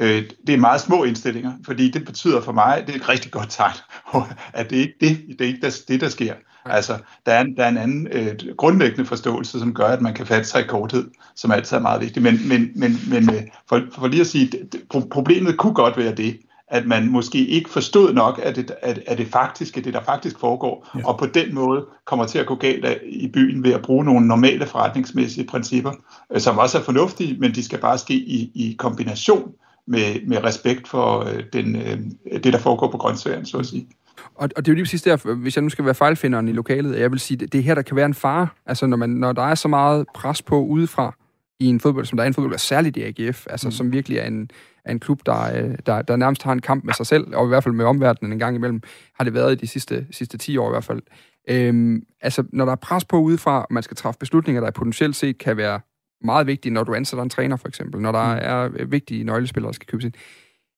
øh, det er meget små indstillinger, fordi det betyder for mig, det er et rigtig godt tegn, at det ikke det, det, er ikke det, det der sker. Altså, der er en, der er en anden øh, grundlæggende forståelse, som gør, at man kan fatte sig i korthed, som altid er meget vigtigt. Men, men, men, men øh, for, for lige at sige, det, problemet kunne godt være det, at man måske ikke forstod nok af det, af, af det faktiske, det der faktisk foregår, ja. og på den måde kommer til at gå galt i byen ved at bruge nogle normale forretningsmæssige principper, øh, som også er fornuftige, men de skal bare ske i, i kombination med, med respekt for øh, den, øh, det, der foregår på grøntsværen, så at sige. Og, og det er jo lige præcis der, hvis jeg nu skal være fejlfinderen i lokalet, jeg vil sige, det, det er her, der kan være en fare. Altså, når, man, når der er så meget pres på udefra i en fodbold, som der er en fodbold, særligt i AGF, altså, mm. som virkelig er en, er en klub, der, øh, der, der nærmest har en kamp med sig selv, og i hvert fald med omverdenen en gang imellem, har det været i de sidste, sidste 10 år i hvert fald. Øhm, altså, når der er pres på udefra, og man skal træffe beslutninger, der potentielt set kan være meget vigtige, når du ansætter en træner, for eksempel, når der mm. er øh, vigtige nøglespillere, der skal købes ind,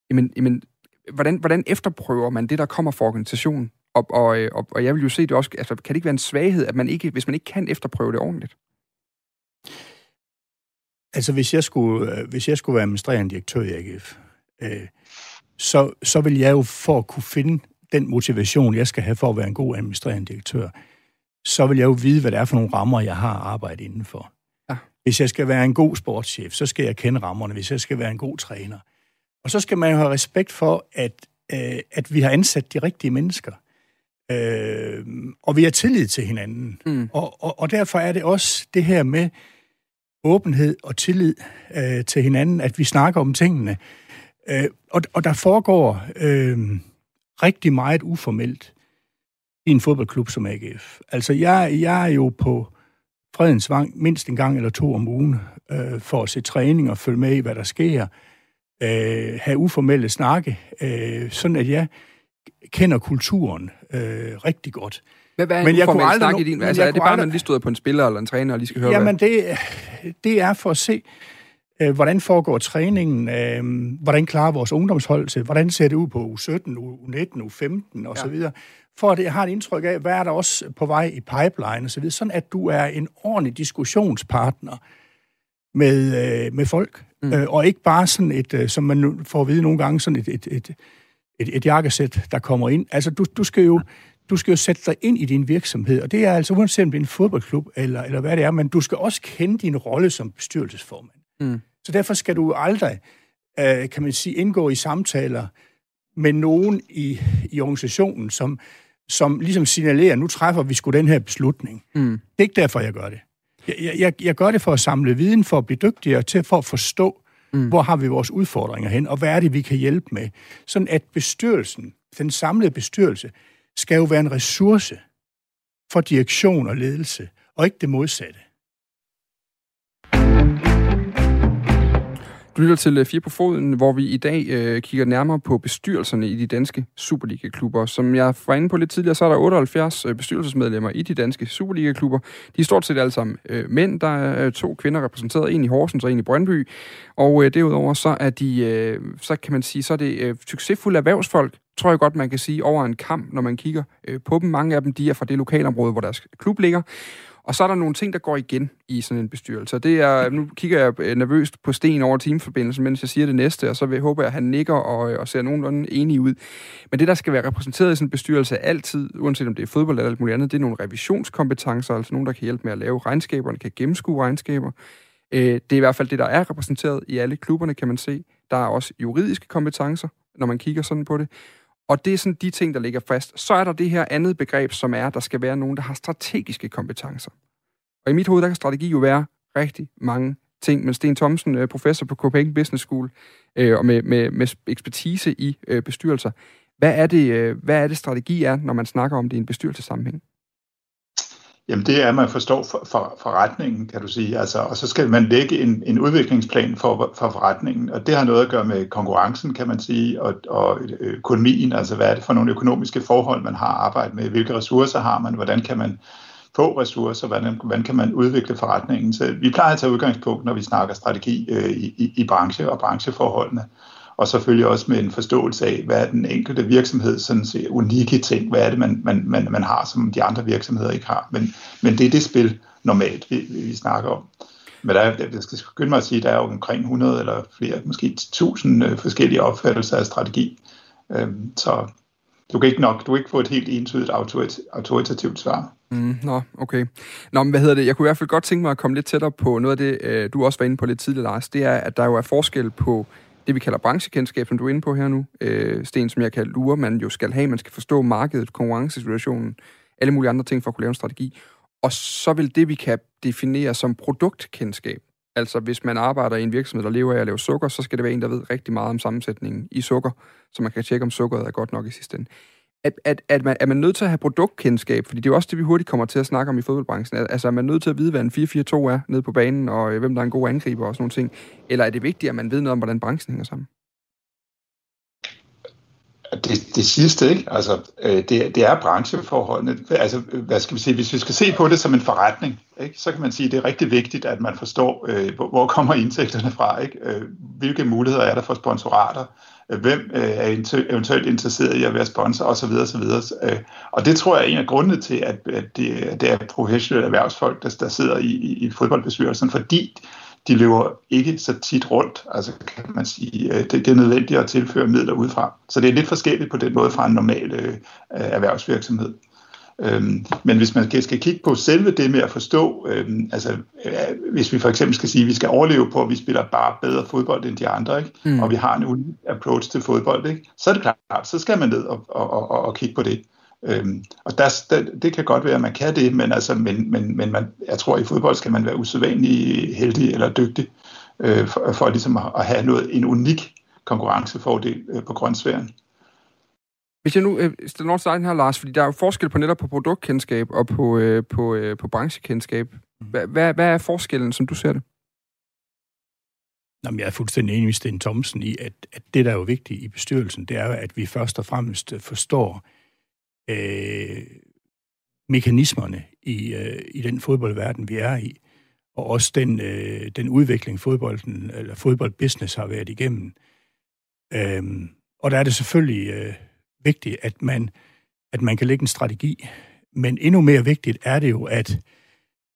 jamen, jamen hvordan, hvordan efterprøver man det, der kommer fra organisationen? Og, og, øh, og, og jeg vil jo se det også, altså, kan det ikke være en svaghed, at man ikke, hvis man ikke kan efterprøve det ordentligt? Altså, hvis jeg skulle, øh, hvis jeg skulle være administrerende direktør i AGF, øh, så, så vil jeg jo for at kunne finde den motivation, jeg skal have for at være en god administrerende direktør, så vil jeg jo vide, hvad det er for nogle rammer, jeg har arbejdet indenfor. Hvis jeg skal være en god sportschef, så skal jeg kende rammerne. Hvis jeg skal være en god træner. Og så skal man jo have respekt for, at, øh, at vi har ansat de rigtige mennesker. Øh, og vi har tillid til hinanden. Mm. Og, og, og derfor er det også det her med åbenhed og tillid øh, til hinanden, at vi snakker om tingene. Øh, og, og der foregår øh, rigtig meget uformelt i en fodboldklub som AGF. Altså, jeg, jeg er jo på Fredens Vang mindst en gang eller to om ugen øh, for at se træning og følge med i, hvad der sker. Øh, have uformelle snakke, øh, sådan at jeg kender kulturen øh, rigtig godt. Hvad, hvad er men jeg kunne aldrig snak i din... Altså, er det bare, aldrig... man lige stod på en spiller eller en træner og lige skal høre, Jamen, hvad? det, det er for at se, øh, hvordan foregår træningen, øh, hvordan klarer vores ungdomshold til, hvordan ser det ud på u 17, u 19, u 15 og ja. For at jeg har et indtryk af, hvad er der også på vej i pipeline videre, sådan at du er en ordentlig diskussionspartner med, øh, med folk, mm. øh, og ikke bare sådan et, øh, som man får at vide nogle gange, sådan et, et, et, et, et jakkesæt, der kommer ind. Altså, du, du skal jo du skal jo sætte dig ind i din virksomhed, og det er altså uanset om det er en fodboldklub eller, eller hvad det er, men du skal også kende din rolle som bestyrelsesformand. Mm. Så derfor skal du aldrig, øh, kan man sige, indgå i samtaler med nogen i, i organisationen, som, som ligesom signalerer, nu træffer vi sgu den her beslutning. Mm. Det er ikke derfor, jeg gør det. Jeg, jeg, jeg gør det for at samle viden, for at blive dygtigere, til for at forstå, mm. hvor har vi vores udfordringer hen, og hvad er det, vi kan hjælpe med. Sådan at bestyrelsen, den samlede bestyrelse, skal jo være en ressource for direktion og ledelse, og ikke det modsatte. Du lytter til øh, Fire på foden, hvor vi i dag øh, kigger nærmere på bestyrelserne i de danske Superliga-klubber. Som jeg var inde på lidt tidligere, så er der 78 øh, bestyrelsesmedlemmer i de danske Superliga-klubber. De er stort set alle sammen øh, mænd. Der er øh, to kvinder repræsenteret, en i Horsens og en i Brøndby. Og øh, derudover så er de, øh, så kan man sige, så er det øh, succesfulde erhvervsfolk, tror jeg godt, man kan sige, over en kamp, når man kigger øh, på dem. Mange af dem, de er fra det lokalområde, hvor deres klub ligger. Og så er der nogle ting, der går igen i sådan en bestyrelse. Det er, nu kigger jeg øh, nervøst på Sten over teamforbindelsen, mens jeg siger det næste, og så vil jeg håbe, at han nikker og, øh, og ser nogenlunde enig ud. Men det, der skal være repræsenteret i sådan en bestyrelse altid, uanset om det er fodbold eller alt muligt andet, det er nogle revisionskompetencer, altså nogen, der kan hjælpe med at lave regnskaberne, kan gennemskue regnskaber. Øh, det er i hvert fald det, der er repræsenteret i alle klubberne, kan man se. Der er også juridiske kompetencer, når man kigger sådan på det. Og det er sådan de ting, der ligger fast. Så er der det her andet begreb, som er, at der skal være nogen, der har strategiske kompetencer. Og i mit hoved, der kan strategi jo være rigtig mange ting. Men Sten Thomsen, øh, professor på Copenhagen Business School, øh, og med, med, med ekspertise i øh, bestyrelser. Hvad er, det, øh, hvad er det strategi er, når man snakker om det i en bestyrelsessammenhæng? Jamen det er, at man forstår for, for, forretningen, kan du sige. Altså, og så skal man lægge en, en udviklingsplan for, for forretningen, og det har noget at gøre med konkurrencen, kan man sige, og, og økonomien, altså hvad er det for nogle økonomiske forhold, man har arbejdet med, hvilke ressourcer har man, hvordan kan man få ressourcer, hvordan, hvordan kan man udvikle forretningen. Så vi plejer at tage udgangspunkt, når vi snakker strategi øh, i, i branche og brancheforholdene og selvfølgelig også med en forståelse af, hvad er den enkelte virksomhed sådan set unikke ting, hvad er det, man, man, man, man har, som de andre virksomheder ikke har. Men, men det er det spil normalt, vi, vi snakker om. Men der er, jeg skal skynde mig at sige, at der er jo omkring 100 eller flere, måske 1000 øh, forskellige opfattelser af strategi. Øhm, så du kan ikke nok, du kan ikke få et helt entydigt autoritativt svar. Mm, nå, okay. Nå, men hvad hedder det? Jeg kunne i hvert fald godt tænke mig at komme lidt tættere på noget af det, øh, du også var inde på lidt tidligere, Lars. Det er, at der jo er forskel på det, vi kalder branchekendskab, som du er inde på her nu, øh, Sten, som jeg kan lure, man jo skal have. Man skal forstå markedet, konkurrencesituationen, alle mulige andre ting for at kunne lave en strategi. Og så vil det, vi kan definere som produktkendskab, altså hvis man arbejder i en virksomhed, der lever af at lave sukker, så skal det være en, der ved rigtig meget om sammensætningen i sukker, så man kan tjekke, om sukkeret er godt nok i sidste ende at, at, at man, er man nødt til at have produktkendskab? Fordi det er jo også det, vi hurtigt kommer til at snakke om i fodboldbranchen. Altså, er man nødt til at vide, hvad en 4-4-2 er nede på banen, og øh, hvem der er en god angriber og sådan nogle ting? Eller er det vigtigt, at man ved noget om, hvordan branchen hænger sammen? Det, det sidste, ikke? Altså, øh, det, det er brancheforholdene. Altså, hvad skal vi sige? Hvis vi skal se på det som en forretning, ikke? så kan man sige, at det er rigtig vigtigt, at man forstår, øh, hvor kommer indtægterne fra, ikke? Øh, hvilke muligheder er der for sponsorater, hvem øh, er eventuelt interesseret i at være sponsor osv. osv. Øh, og det tror jeg er en af grundene til, at, det, det er professionelle erhvervsfolk, der, der sidder i, i fodboldbestyrelsen, fordi de løber ikke så tit rundt, altså kan man sige, øh, det, det er nødvendigt at tilføre midler udefra. Så det er lidt forskelligt på den måde fra en normal øh, erhvervsvirksomhed. Øhm, men hvis man skal kigge på selve det med at forstå, øhm, altså øh, hvis vi for eksempel skal sige, at vi skal overleve på, at vi spiller bare bedre fodbold end de andre, ikke? Mm. og vi har en unik approach til fodbold, ikke? så er det klart, så skal man ned og, og, og, og kigge på det. Øhm, og der, der, det kan godt være, at man kan det, men, altså, men, men, men man, jeg tror, at i fodbold skal man være usædvanlig heldig eller dygtig øh, for, for ligesom at, at have noget, en unik konkurrencefordel øh, på grøntsværen. Hvis jeg nu øh, stiller noget til her, Lars, fordi der er jo forskel på netop på produktkendskab og på, øh, på, øh, på branchekendskab. Mm. Hvad, hvad, er forskellen, som du ser det? Jamen, jeg er fuldstændig enig med Sten Thomsen i, at, at det, der er jo vigtigt i bestyrelsen, det er at vi først og fremmest forstår øh, mekanismerne i, øh, i den fodboldverden, vi er i, og også den, øh, den udvikling, fodbolden, eller fodboldbusiness har været igennem. Øh, og der er det selvfølgelig... Øh, vigtigt, at man, at man kan lægge en strategi. Men endnu mere vigtigt er det jo, at,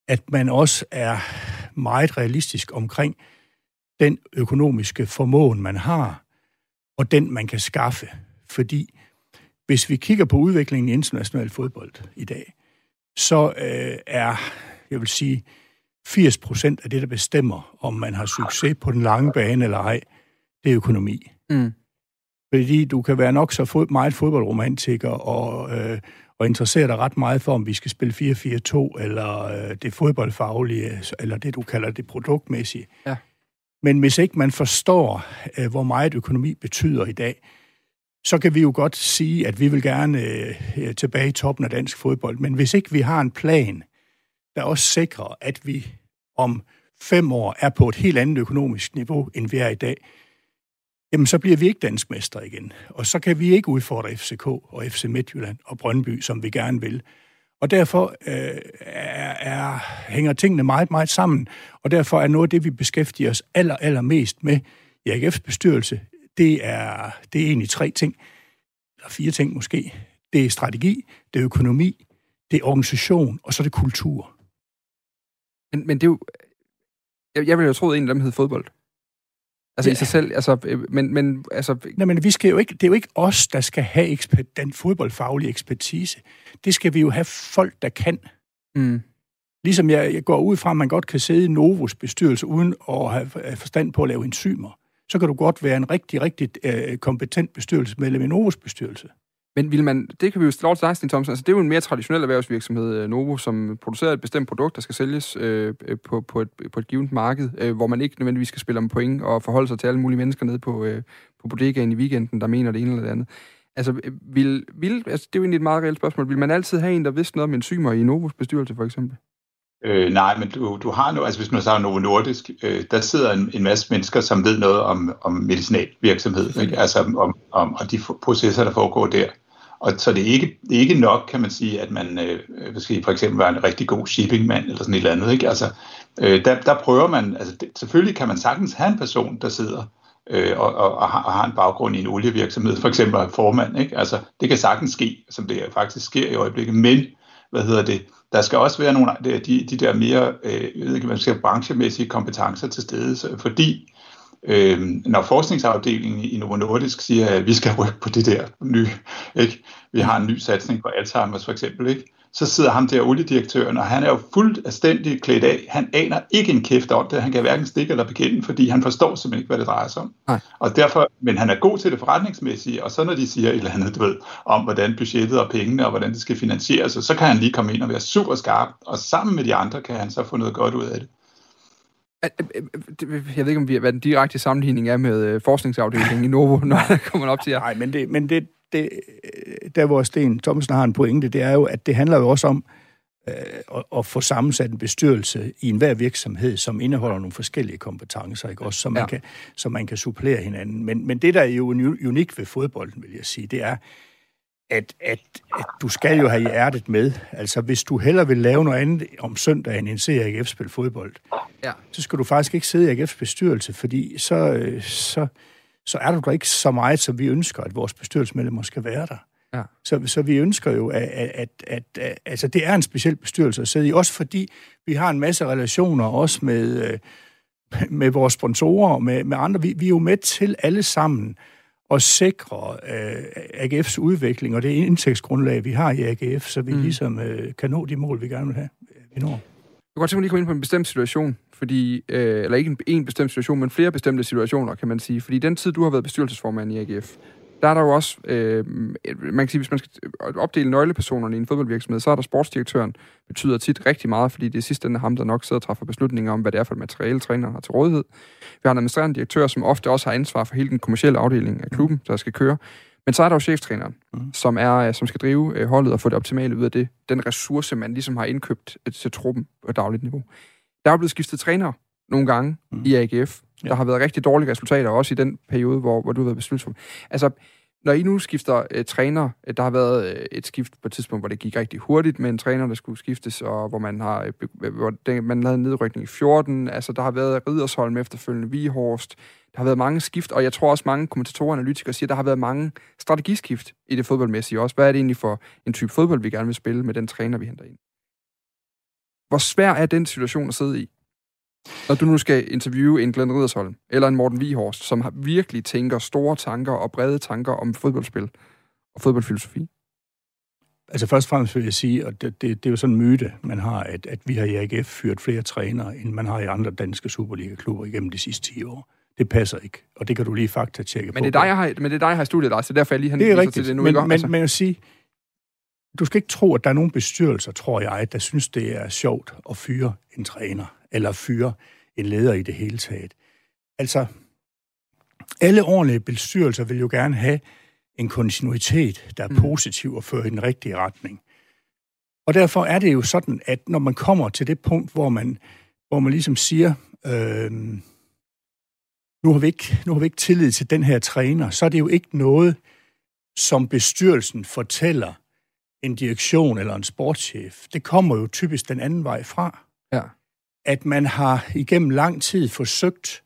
at man også er meget realistisk omkring den økonomiske formåen, man har, og den, man kan skaffe. Fordi hvis vi kigger på udviklingen i international fodbold i dag, så øh, er, jeg vil sige, 80 procent af det, der bestemmer, om man har succes på den lange bane eller ej, det er økonomi. Mm. Fordi du kan være nok så fod, meget fodboldromantiker og, øh, og interessere dig ret meget for, om vi skal spille 4-4-2, eller øh, det fodboldfaglige, eller det, du kalder det produktmæssige. Ja. Men hvis ikke man forstår, øh, hvor meget økonomi betyder i dag, så kan vi jo godt sige, at vi vil gerne øh, tilbage i toppen af dansk fodbold. Men hvis ikke vi har en plan, der også sikrer, at vi om fem år er på et helt andet økonomisk niveau, end vi er i dag, jamen så bliver vi ikke dansk mester igen. Og så kan vi ikke udfordre FCK og FC Midtjylland og Brøndby, som vi gerne vil. Og derfor øh, er, er, hænger tingene meget, meget sammen. Og derfor er noget af det, vi beskæftiger os aller, aller mest med i AGF's bestyrelse, det er, det er egentlig tre ting, eller fire ting måske. Det er strategi, det er økonomi, det er organisation, og så er det kultur. Men, men det er jo... Jeg, jeg ville jo tro, at en af dem hed fodbold. Altså ja. i sig selv, altså, øh, men, men altså... Nej, men vi skal jo ikke, det er jo ikke os, der skal have ekspert, den fodboldfaglige ekspertise. Det skal vi jo have folk, der kan. Mm. Ligesom jeg, jeg går ud fra, at man godt kan sidde i Novos bestyrelse uden at have forstand på at lave enzymer. Så kan du godt være en rigtig, rigtig øh, kompetent bestyrelsesmedlem i Novos bestyrelse. Men vil man, det kan vi jo stille over til dig, Sten Thomsen, altså det er jo en mere traditionel erhvervsvirksomhed, øh, Novo, som producerer et bestemt produkt, der skal sælges øh, øh, på, på, et, på et givet marked, øh, hvor man ikke nødvendigvis skal spille om point og forholde sig til alle mulige mennesker nede på, øh, på bodegaen i weekenden, der mener det ene eller det andet. Altså, øh, vil, vil, altså, det er jo egentlig et meget reelt spørgsmål. Vil man altid have en, der vidste noget om enzymer i Novos bestyrelse, for eksempel? Øh, nej, men du, du har nu, altså hvis man har Novo Nordisk, øh, der sidder en, en masse mennesker, som ved noget om, om medicinalvirksomhed, ikke? altså om, om, om de processer, der foregår der. Og så det er ikke, ikke nok, kan man sige, at man øh, skal for eksempel være en rigtig god shippingmand eller sådan et eller andet. Ikke? Altså, øh, der, der prøver man, altså det, selvfølgelig kan man sagtens have en person, der sidder øh, og, og, og, har, og har en baggrund i en olievirksomhed, for eksempel er formand. Ikke? Altså, det kan sagtens ske, som det faktisk sker i øjeblikket, men hvad hedder det, der skal også være nogle af de, de der mere, øh, jeg ved ikke, man skal branchemæssige kompetencer til stede, fordi øh, når forskningsafdelingen i Novo Nordisk siger, at vi skal rykke på det der nye, ikke? vi har en ny satsning på Alzheimer's for eksempel, ikke? så sidder ham der oliedirektøren, og han er jo fuldstændig klædt af. Han aner ikke en kæft om det. Han kan hverken stikke eller bekende, fordi han forstår simpelthen ikke, hvad det drejer sig om. Nej. Og derfor, men han er god til det forretningsmæssige, og så når de siger et eller andet, du ved, om hvordan budgettet og pengene, og hvordan det skal finansieres, så kan han lige komme ind og være super skarp, og sammen med de andre kan han så få noget godt ud af det. Jeg ved ikke, om vi, hvad den direkte sammenligning er med øh, forskningsafdelingen i Novo, når der kommer op til jer. Nej, men, det, men det, det, der hvor Sten Thomsen har en pointe, det er jo, at det handler jo også om øh, at, at få sammensat en bestyrelse i enhver virksomhed, som indeholder nogle forskellige kompetencer, ikke? Også, så, man ja. kan, så man kan supplere hinanden. Men, men det, der er jo unikt ved fodbolden, vil jeg sige, det er, at, at, at du skal jo have hjertet med. Altså, hvis du hellere vil lave noget andet om søndagen end se AGF spille fodbold, ja. så skal du faktisk ikke sidde i AGF's bestyrelse, fordi så, så, så er du da ikke så meget, som vi ønsker, at vores bestyrelsesmedlemmer skal være der. Ja. Så, så vi ønsker jo, at, at, at, at, at altså, det er en speciel bestyrelse at sidde i, også fordi vi har en masse relationer, også med, med vores sponsorer og med, med andre. Vi, vi er jo med til alle sammen at sikre øh, AGF's udvikling og det indtægtsgrundlag, vi har i AGF, så vi mm. ligesom øh, kan nå de mål, vi gerne vil have. Vi når. Jeg kan godt tænke mig lige komme ind på en bestemt situation, fordi, øh, eller ikke en, en bestemt situation, men flere bestemte situationer, kan man sige. Fordi den tid, du har været bestyrelsesformand i AGF, der er der jo også, øh, man kan sige, hvis man skal opdele nøglepersonerne i en fodboldvirksomhed, så er der sportsdirektøren, betyder tit rigtig meget, fordi det er sidst ende ham, der nok sidder og træffer beslutninger om, hvad det er for et materiale, træneren har til rådighed. Vi har en administrerende direktør, som ofte også har ansvar for hele den kommercielle afdeling af klubben, der skal køre. Men så er der jo cheftræneren, mm. som, er, som skal drive øh, holdet og få det optimale ud af det. Den ressource, man ligesom har indkøbt øh, til truppen på dagligt niveau. Der er blevet skiftet træner nogle gange mm. i AGF. Ja. Der har været rigtig dårlige resultater, også i den periode, hvor, hvor du har været beslutsom. Altså, når I nu skifter uh, træner, øh, der har været uh, et skift på et tidspunkt, hvor det gik rigtig hurtigt med en træner, der skulle skiftes, og hvor man har uh, hvor det, man lavede en nedrykning i 14. Altså, der har været Ridersholm efterfølgende, Vihorst. Der har været mange skift, og jeg tror også mange kommentatorer og analytikere siger, at der har været mange strategiskift i det fodboldmæssige også. Hvad er det egentlig for en type fodbold, vi gerne vil spille med den træner, vi henter ind? Hvor svær er den situation at sidde i? Når du nu skal interviewe en Glenn Riddersholm, eller en Morten Vihorst, som har virkelig tænker store tanker og brede tanker om fodboldspil og fodboldfilosofi? Altså først og fremmest vil jeg sige, at det, det, det er jo sådan en myte, man har, at, at vi har i AGF fyret flere trænere, end man har i andre danske Superliga-klubber igennem de sidste 10 år. Det passer ikke, og det kan du lige fakta tjekke men det er på. Dig, jeg har, men det er dig, jeg har studiet dig, så derfor er jeg lige det er rigtigt, til det nu. Men, ikke? men, altså. men jeg vil sige, du skal ikke tro, at der er nogen bestyrelser, tror jeg, der synes, det er sjovt at fyre en træner eller fyre en leder i det hele taget. Altså, alle ordentlige bestyrelser vil jo gerne have en kontinuitet, der er mm. positiv og fører i den rigtige retning. Og derfor er det jo sådan, at når man kommer til det punkt, hvor man, hvor man ligesom siger, øh, nu, har vi ikke, nu har vi ikke tillid til den her træner, så er det jo ikke noget, som bestyrelsen fortæller en direktion eller en sportschef. Det kommer jo typisk den anden vej fra. Ja at man har igennem lang tid forsøgt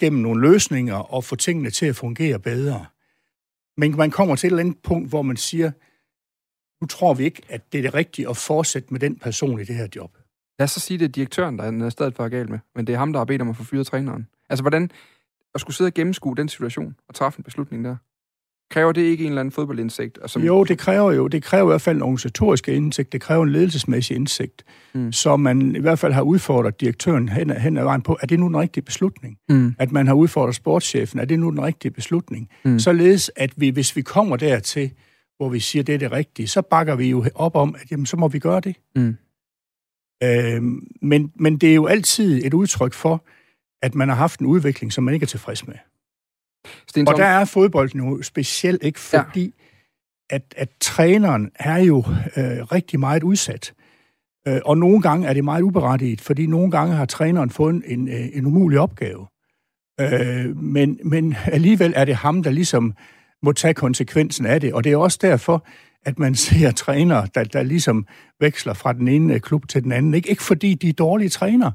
gennem nogle løsninger at få tingene til at fungere bedre. Men man kommer til et eller andet punkt, hvor man siger, nu tror vi ikke, at det er det rigtige at fortsætte med den person i det her job. Lad os så sige, det er direktøren, der er stadig for galt med, men det er ham, der har bedt om at få fyret træneren. Altså, hvordan at skulle sidde og gennemskue den situation og træffe en beslutning der? Kræver det ikke en eller anden fodboldindsigt? Altså, jo, det kræver jo. Det kræver i hvert fald en organisatorisk indsigt. Det kræver en ledelsesmæssig indsigt, mm. så man i hvert fald har udfordret direktøren hen, hen ad vejen på, er det nu den rigtige beslutning? Mm. At man har udfordret sportschefen, er det nu den rigtige beslutning? Mm. Således, at vi, hvis vi kommer dertil, hvor vi siger, det er det rigtige, så bakker vi jo op om, at jamen, så må vi gøre det. Mm. Øhm, men, men det er jo altid et udtryk for, at man har haft en udvikling, som man ikke er tilfreds med. Sten og der er fodbolden jo specielt ikke, fordi ja. at, at træneren er jo øh, rigtig meget udsat. Øh, og nogle gange er det meget uberettiget, fordi nogle gange har træneren fået en, en, øh, en umulig opgave. Øh, men, men alligevel er det ham, der ligesom må tage konsekvensen af det. Og det er også derfor, at man ser trænere, der, der ligesom veksler fra den ene klub til den anden. Ikke, ikke fordi de er dårlige trænere,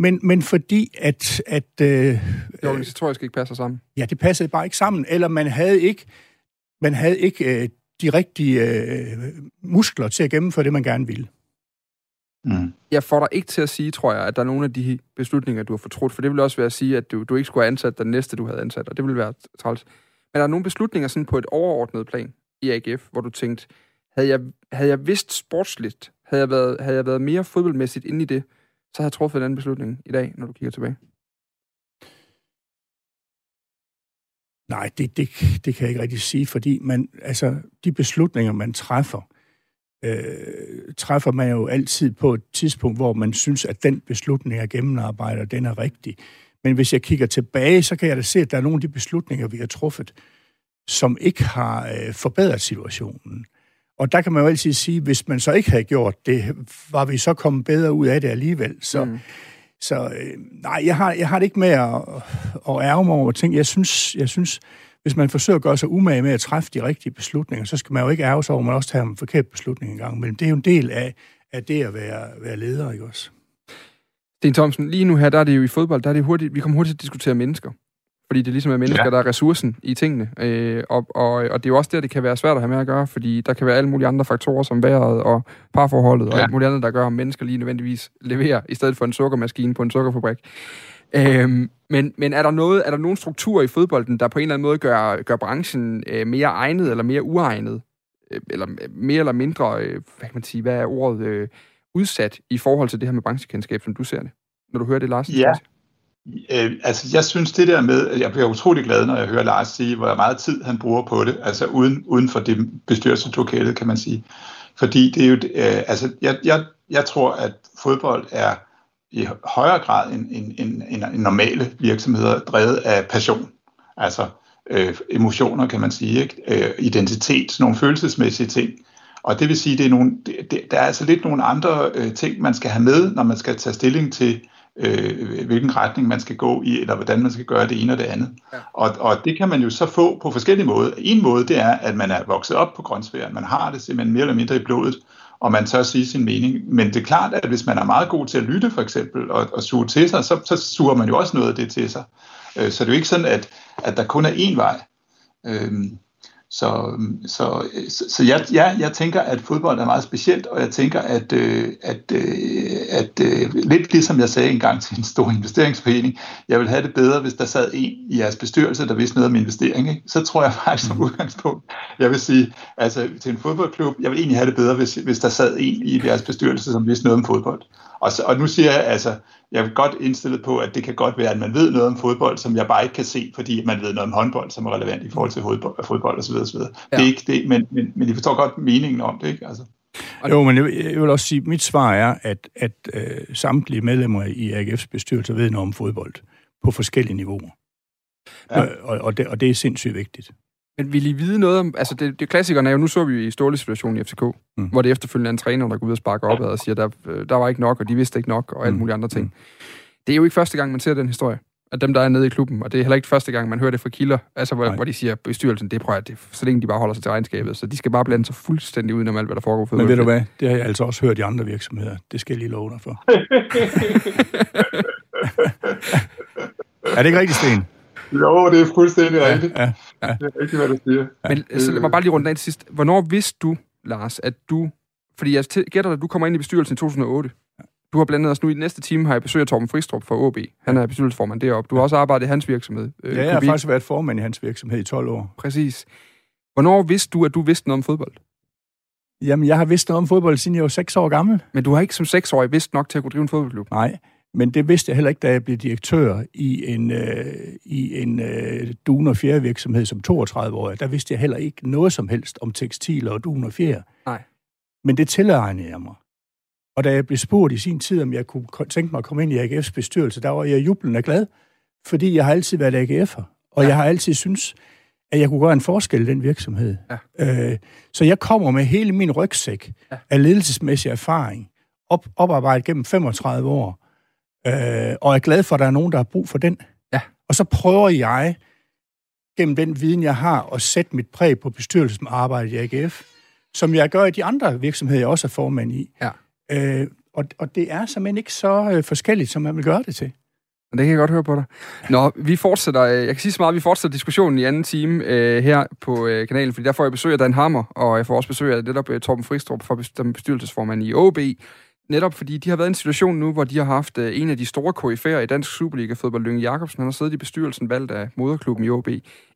men, men fordi at... at øh, det organisatorisk ikke passer sammen. Ja, det passede bare ikke sammen. Eller man havde ikke, man havde ikke øh, de rigtige øh, muskler til at gennemføre det, man gerne ville. Mm. Jeg får dig ikke til at sige, tror jeg, at der er nogle af de beslutninger, du har fortrudt, for det vil også være at sige, at du, du ikke skulle have ansat den næste, du havde ansat, og det vil være træls. Men der er nogle beslutninger sådan på et overordnet plan i AGF, hvor du tænkte, havde jeg, havde jeg vidst sportsligt, havde jeg, været, havde jeg været mere fodboldmæssigt inde i det, så havde truffet den beslutning i dag, når du kigger tilbage? Nej, det, det, det kan jeg ikke rigtig sige, fordi man, altså, de beslutninger, man træffer, øh, træffer man jo altid på et tidspunkt, hvor man synes, at den beslutning er gennemarbejdet, og den er rigtig. Men hvis jeg kigger tilbage, så kan jeg da se, at der er nogle af de beslutninger, vi har truffet, som ikke har øh, forbedret situationen. Og der kan man jo altid sige, hvis man så ikke havde gjort det, var vi så kommet bedre ud af det alligevel. Så, mm. så øh, nej, jeg har, jeg har det ikke med at, at ærge mig over ting. Jeg synes, jeg synes, hvis man forsøger at gøre sig umage med at træffe de rigtige beslutninger, så skal man jo ikke ærge sig over, at man også tager en forkert beslutning en gang Men Det er jo en del af, af det at være, være leder, ikke også? Sten Thomsen, lige nu her, der er det jo i fodbold, der er det hurtigt, vi kommer hurtigt til at diskutere mennesker. Fordi det ligesom er mennesker, ja. der er ressourcen i tingene. Øh, og, og, og det er jo også der, det kan være svært at have med at gøre, fordi der kan være alle mulige andre faktorer, som vejret og parforholdet, ja. og alt muligt andet, der gør, at mennesker lige nødvendigvis leverer, i stedet for en sukkermaskine på en sukkerfabrik. Øhm, men, men er der noget, er der nogen struktur i fodbolden, der på en eller anden måde gør, gør branchen øh, mere egnet eller mere uegnet? Øh, eller mere eller mindre, øh, hvad kan man sige, hvad er ordet, øh, udsat i forhold til det her med branchekendskab, som du ser det? Når du hører det, Lars? Ja. Øh, altså, jeg synes det der med, jeg bliver utrolig glad, når jeg hører Lars sige, hvor meget tid han bruger på det, altså uden, uden for det bestyrelseslokale, kan man sige. Fordi det er jo, øh, altså, jeg, jeg, jeg tror, at fodbold er i højere grad end, end, end, end, end normale virksomheder drevet af passion. Altså øh, emotioner, kan man sige, ikke? Øh, identitet, nogle følelsesmæssige ting. Og det vil sige, det er nogle, det, der er altså lidt nogle andre øh, ting, man skal have med, når man skal tage stilling til, øh, hvilken retning man skal gå i, eller hvordan man skal gøre det ene og det andet. Ja. Og, og det kan man jo så få på forskellige måder. En måde, det er, at man er vokset op på grøntsværen. Man har det simpelthen mere eller mindre i blodet, og man tør sige sin mening. Men det er klart, at hvis man er meget god til at lytte, for eksempel, og, og suge til sig, så, så suger man jo også noget af det til sig. Øh, så det er jo ikke sådan, at, at der kun er én vej. Øh, så, så, så, så jeg, ja, jeg tænker, at fodbold er meget specielt, og jeg tænker, at, øh, at, øh, at øh, lidt ligesom jeg sagde engang til en stor investeringsforening, jeg vil have det bedre, hvis der sad en i jeres bestyrelse, der vidste noget om investering. Ikke? Så tror jeg faktisk som udgangspunkt, jeg vil sige, altså til en fodboldklub, jeg vil egentlig have det bedre, hvis, hvis der sad en i jeres bestyrelse, som vidste noget om fodbold. Og, så, og nu siger jeg, altså, jeg er godt indstillet på, at det kan godt være, at man ved noget om fodbold, som jeg bare ikke kan se, fordi man ved noget om håndbold, som er relevant i forhold til fodbold, fodbold osv. osv. Ja. Det er ikke det, men, men, men I forstår godt meningen om det, ikke? Altså. Jo, men jeg, jeg vil også sige, at mit svar er, at, at øh, samtlige medlemmer i AGF's bestyrelse ved noget om fodbold på forskellige niveauer. Ja. Og, og, det, og det er sindssygt vigtigt. Men vil I vide noget om... Altså, det, det klassikerne er jo... Nu så vi jo i Ståle situationen i FCK, mm. hvor det efterfølgende er en træner, der går ud og sparker op og siger, der, der var ikke nok, og de vidste ikke nok, og alt mm. mulige andre ting. Mm. Det er jo ikke første gang, man ser den historie af dem, der er nede i klubben, og det er heller ikke første gang, man hører det fra kilder, altså hvor, hvor de siger, bestyrelsen, det prøver det, så længe de bare holder sig til regnskabet, så de skal bare blande sig fuldstændig udenom alt, hvad der foregår. Men ved du hvad, det har jeg altså også hørt i andre virksomheder. Det skal jeg lige love dig for. er det ikke rigtigt, Sten? Jo, det er fuldstændig ja, rigtigt. Ja, ja. Det er rigtigt, hvad du siger. Men så lad mig bare lige rundt af til sidst. Hvornår vidste du, Lars, at du... Fordi jeg gætter at du kommer ind i bestyrelsen i 2008. Du har blandet os nu i den næste time, har jeg besøgt Torben Fristrup fra OB. Han er bestyrelsesformand deroppe. Du har også arbejdet i hans virksomhed. Øh, ja, jeg har faktisk været formand i hans virksomhed i 12 år. Præcis. Hvornår vidste du, at du vidste noget om fodbold? Jamen, jeg har vidst noget om fodbold, siden jeg var 6 år gammel. Men du har ikke som 6-årig vidst nok til at kunne drive en fodboldklub? Nej, men det vidste jeg heller ikke, da jeg blev direktør i en, øh, i en øh, dun- og fjerdevirksomhed som 32-årig. Der vidste jeg heller ikke noget som helst om tekstiler og dun og fjer. Nej. Men det tilegnede jeg mig. Og da jeg blev spurgt i sin tid, om jeg kunne tænke mig at komme ind i AGF's bestyrelse, der var jeg jublende glad, fordi jeg har altid været AGF'er, og ja. jeg har altid synes, at jeg kunne gøre en forskel i den virksomhed. Ja. Øh, så jeg kommer med hele min rygsæk ja. af ledelsesmæssig erfaring, op, oparbejdet gennem 35 år, øh, og er glad for, at der er nogen, der har brug for den. Ja. Og så prøver jeg, gennem den viden, jeg har, at sætte mit præg på bestyrelsesarbejdet i AGF, som jeg gør i de andre virksomheder, jeg også er formand i. Ja. Øh, og, og det er simpelthen ikke så øh, forskelligt, som man vil gøre det til. Det kan jeg godt høre på dig. Nå, vi fortsætter, øh, jeg kan sige så meget, vi fortsætter diskussionen i anden time øh, her på øh, kanalen, fordi der får jeg besøg af Dan Hammer, og jeg får også besøg af netop øh, Torben Fristrup, for bestyrelsesformand i OB, netop fordi de har været i en situation nu, hvor de har haft øh, en af de store KF'er i dansk Superliga-fodbold, Lyng Jacobsen. Han har siddet i bestyrelsen valgt af moderklubben i OB.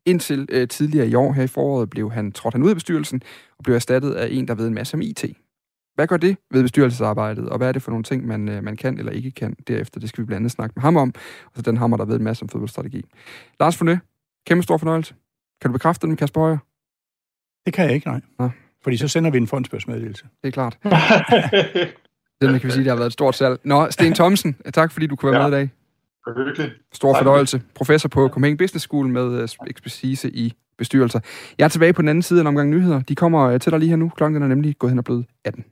Indtil øh, tidligere i år, her i foråret, blev han trådt han ud af bestyrelsen og blev erstattet af en, der ved en masse om IT. Hvad gør det ved bestyrelsesarbejdet, og hvad er det for nogle ting, man, øh, man kan eller ikke kan derefter? Det skal vi blandt andet snakke med ham om, og så den hammer, der ved en masse om fodboldstrategi. Lars Fornø, kæmpe stor fornøjelse. Kan du bekræfte den med Kasper Højer? Det kan jeg ikke, nej. Ja. Fordi så sender vi en fondsbørsmeddelelse. Det er klart. den kan vi sige, det har været et stort salg. Nå, Sten Thomsen, tak fordi du kunne være ja. med i dag. Hyggeligt. Stor Tak. fornøjelse. Professor på Copenhagen Business School med øh, ekspertise i bestyrelser. Jeg er tilbage på den anden side af en omgang nyheder. De kommer øh, til dig lige her nu. Klokken er nemlig gået hen og blevet 18.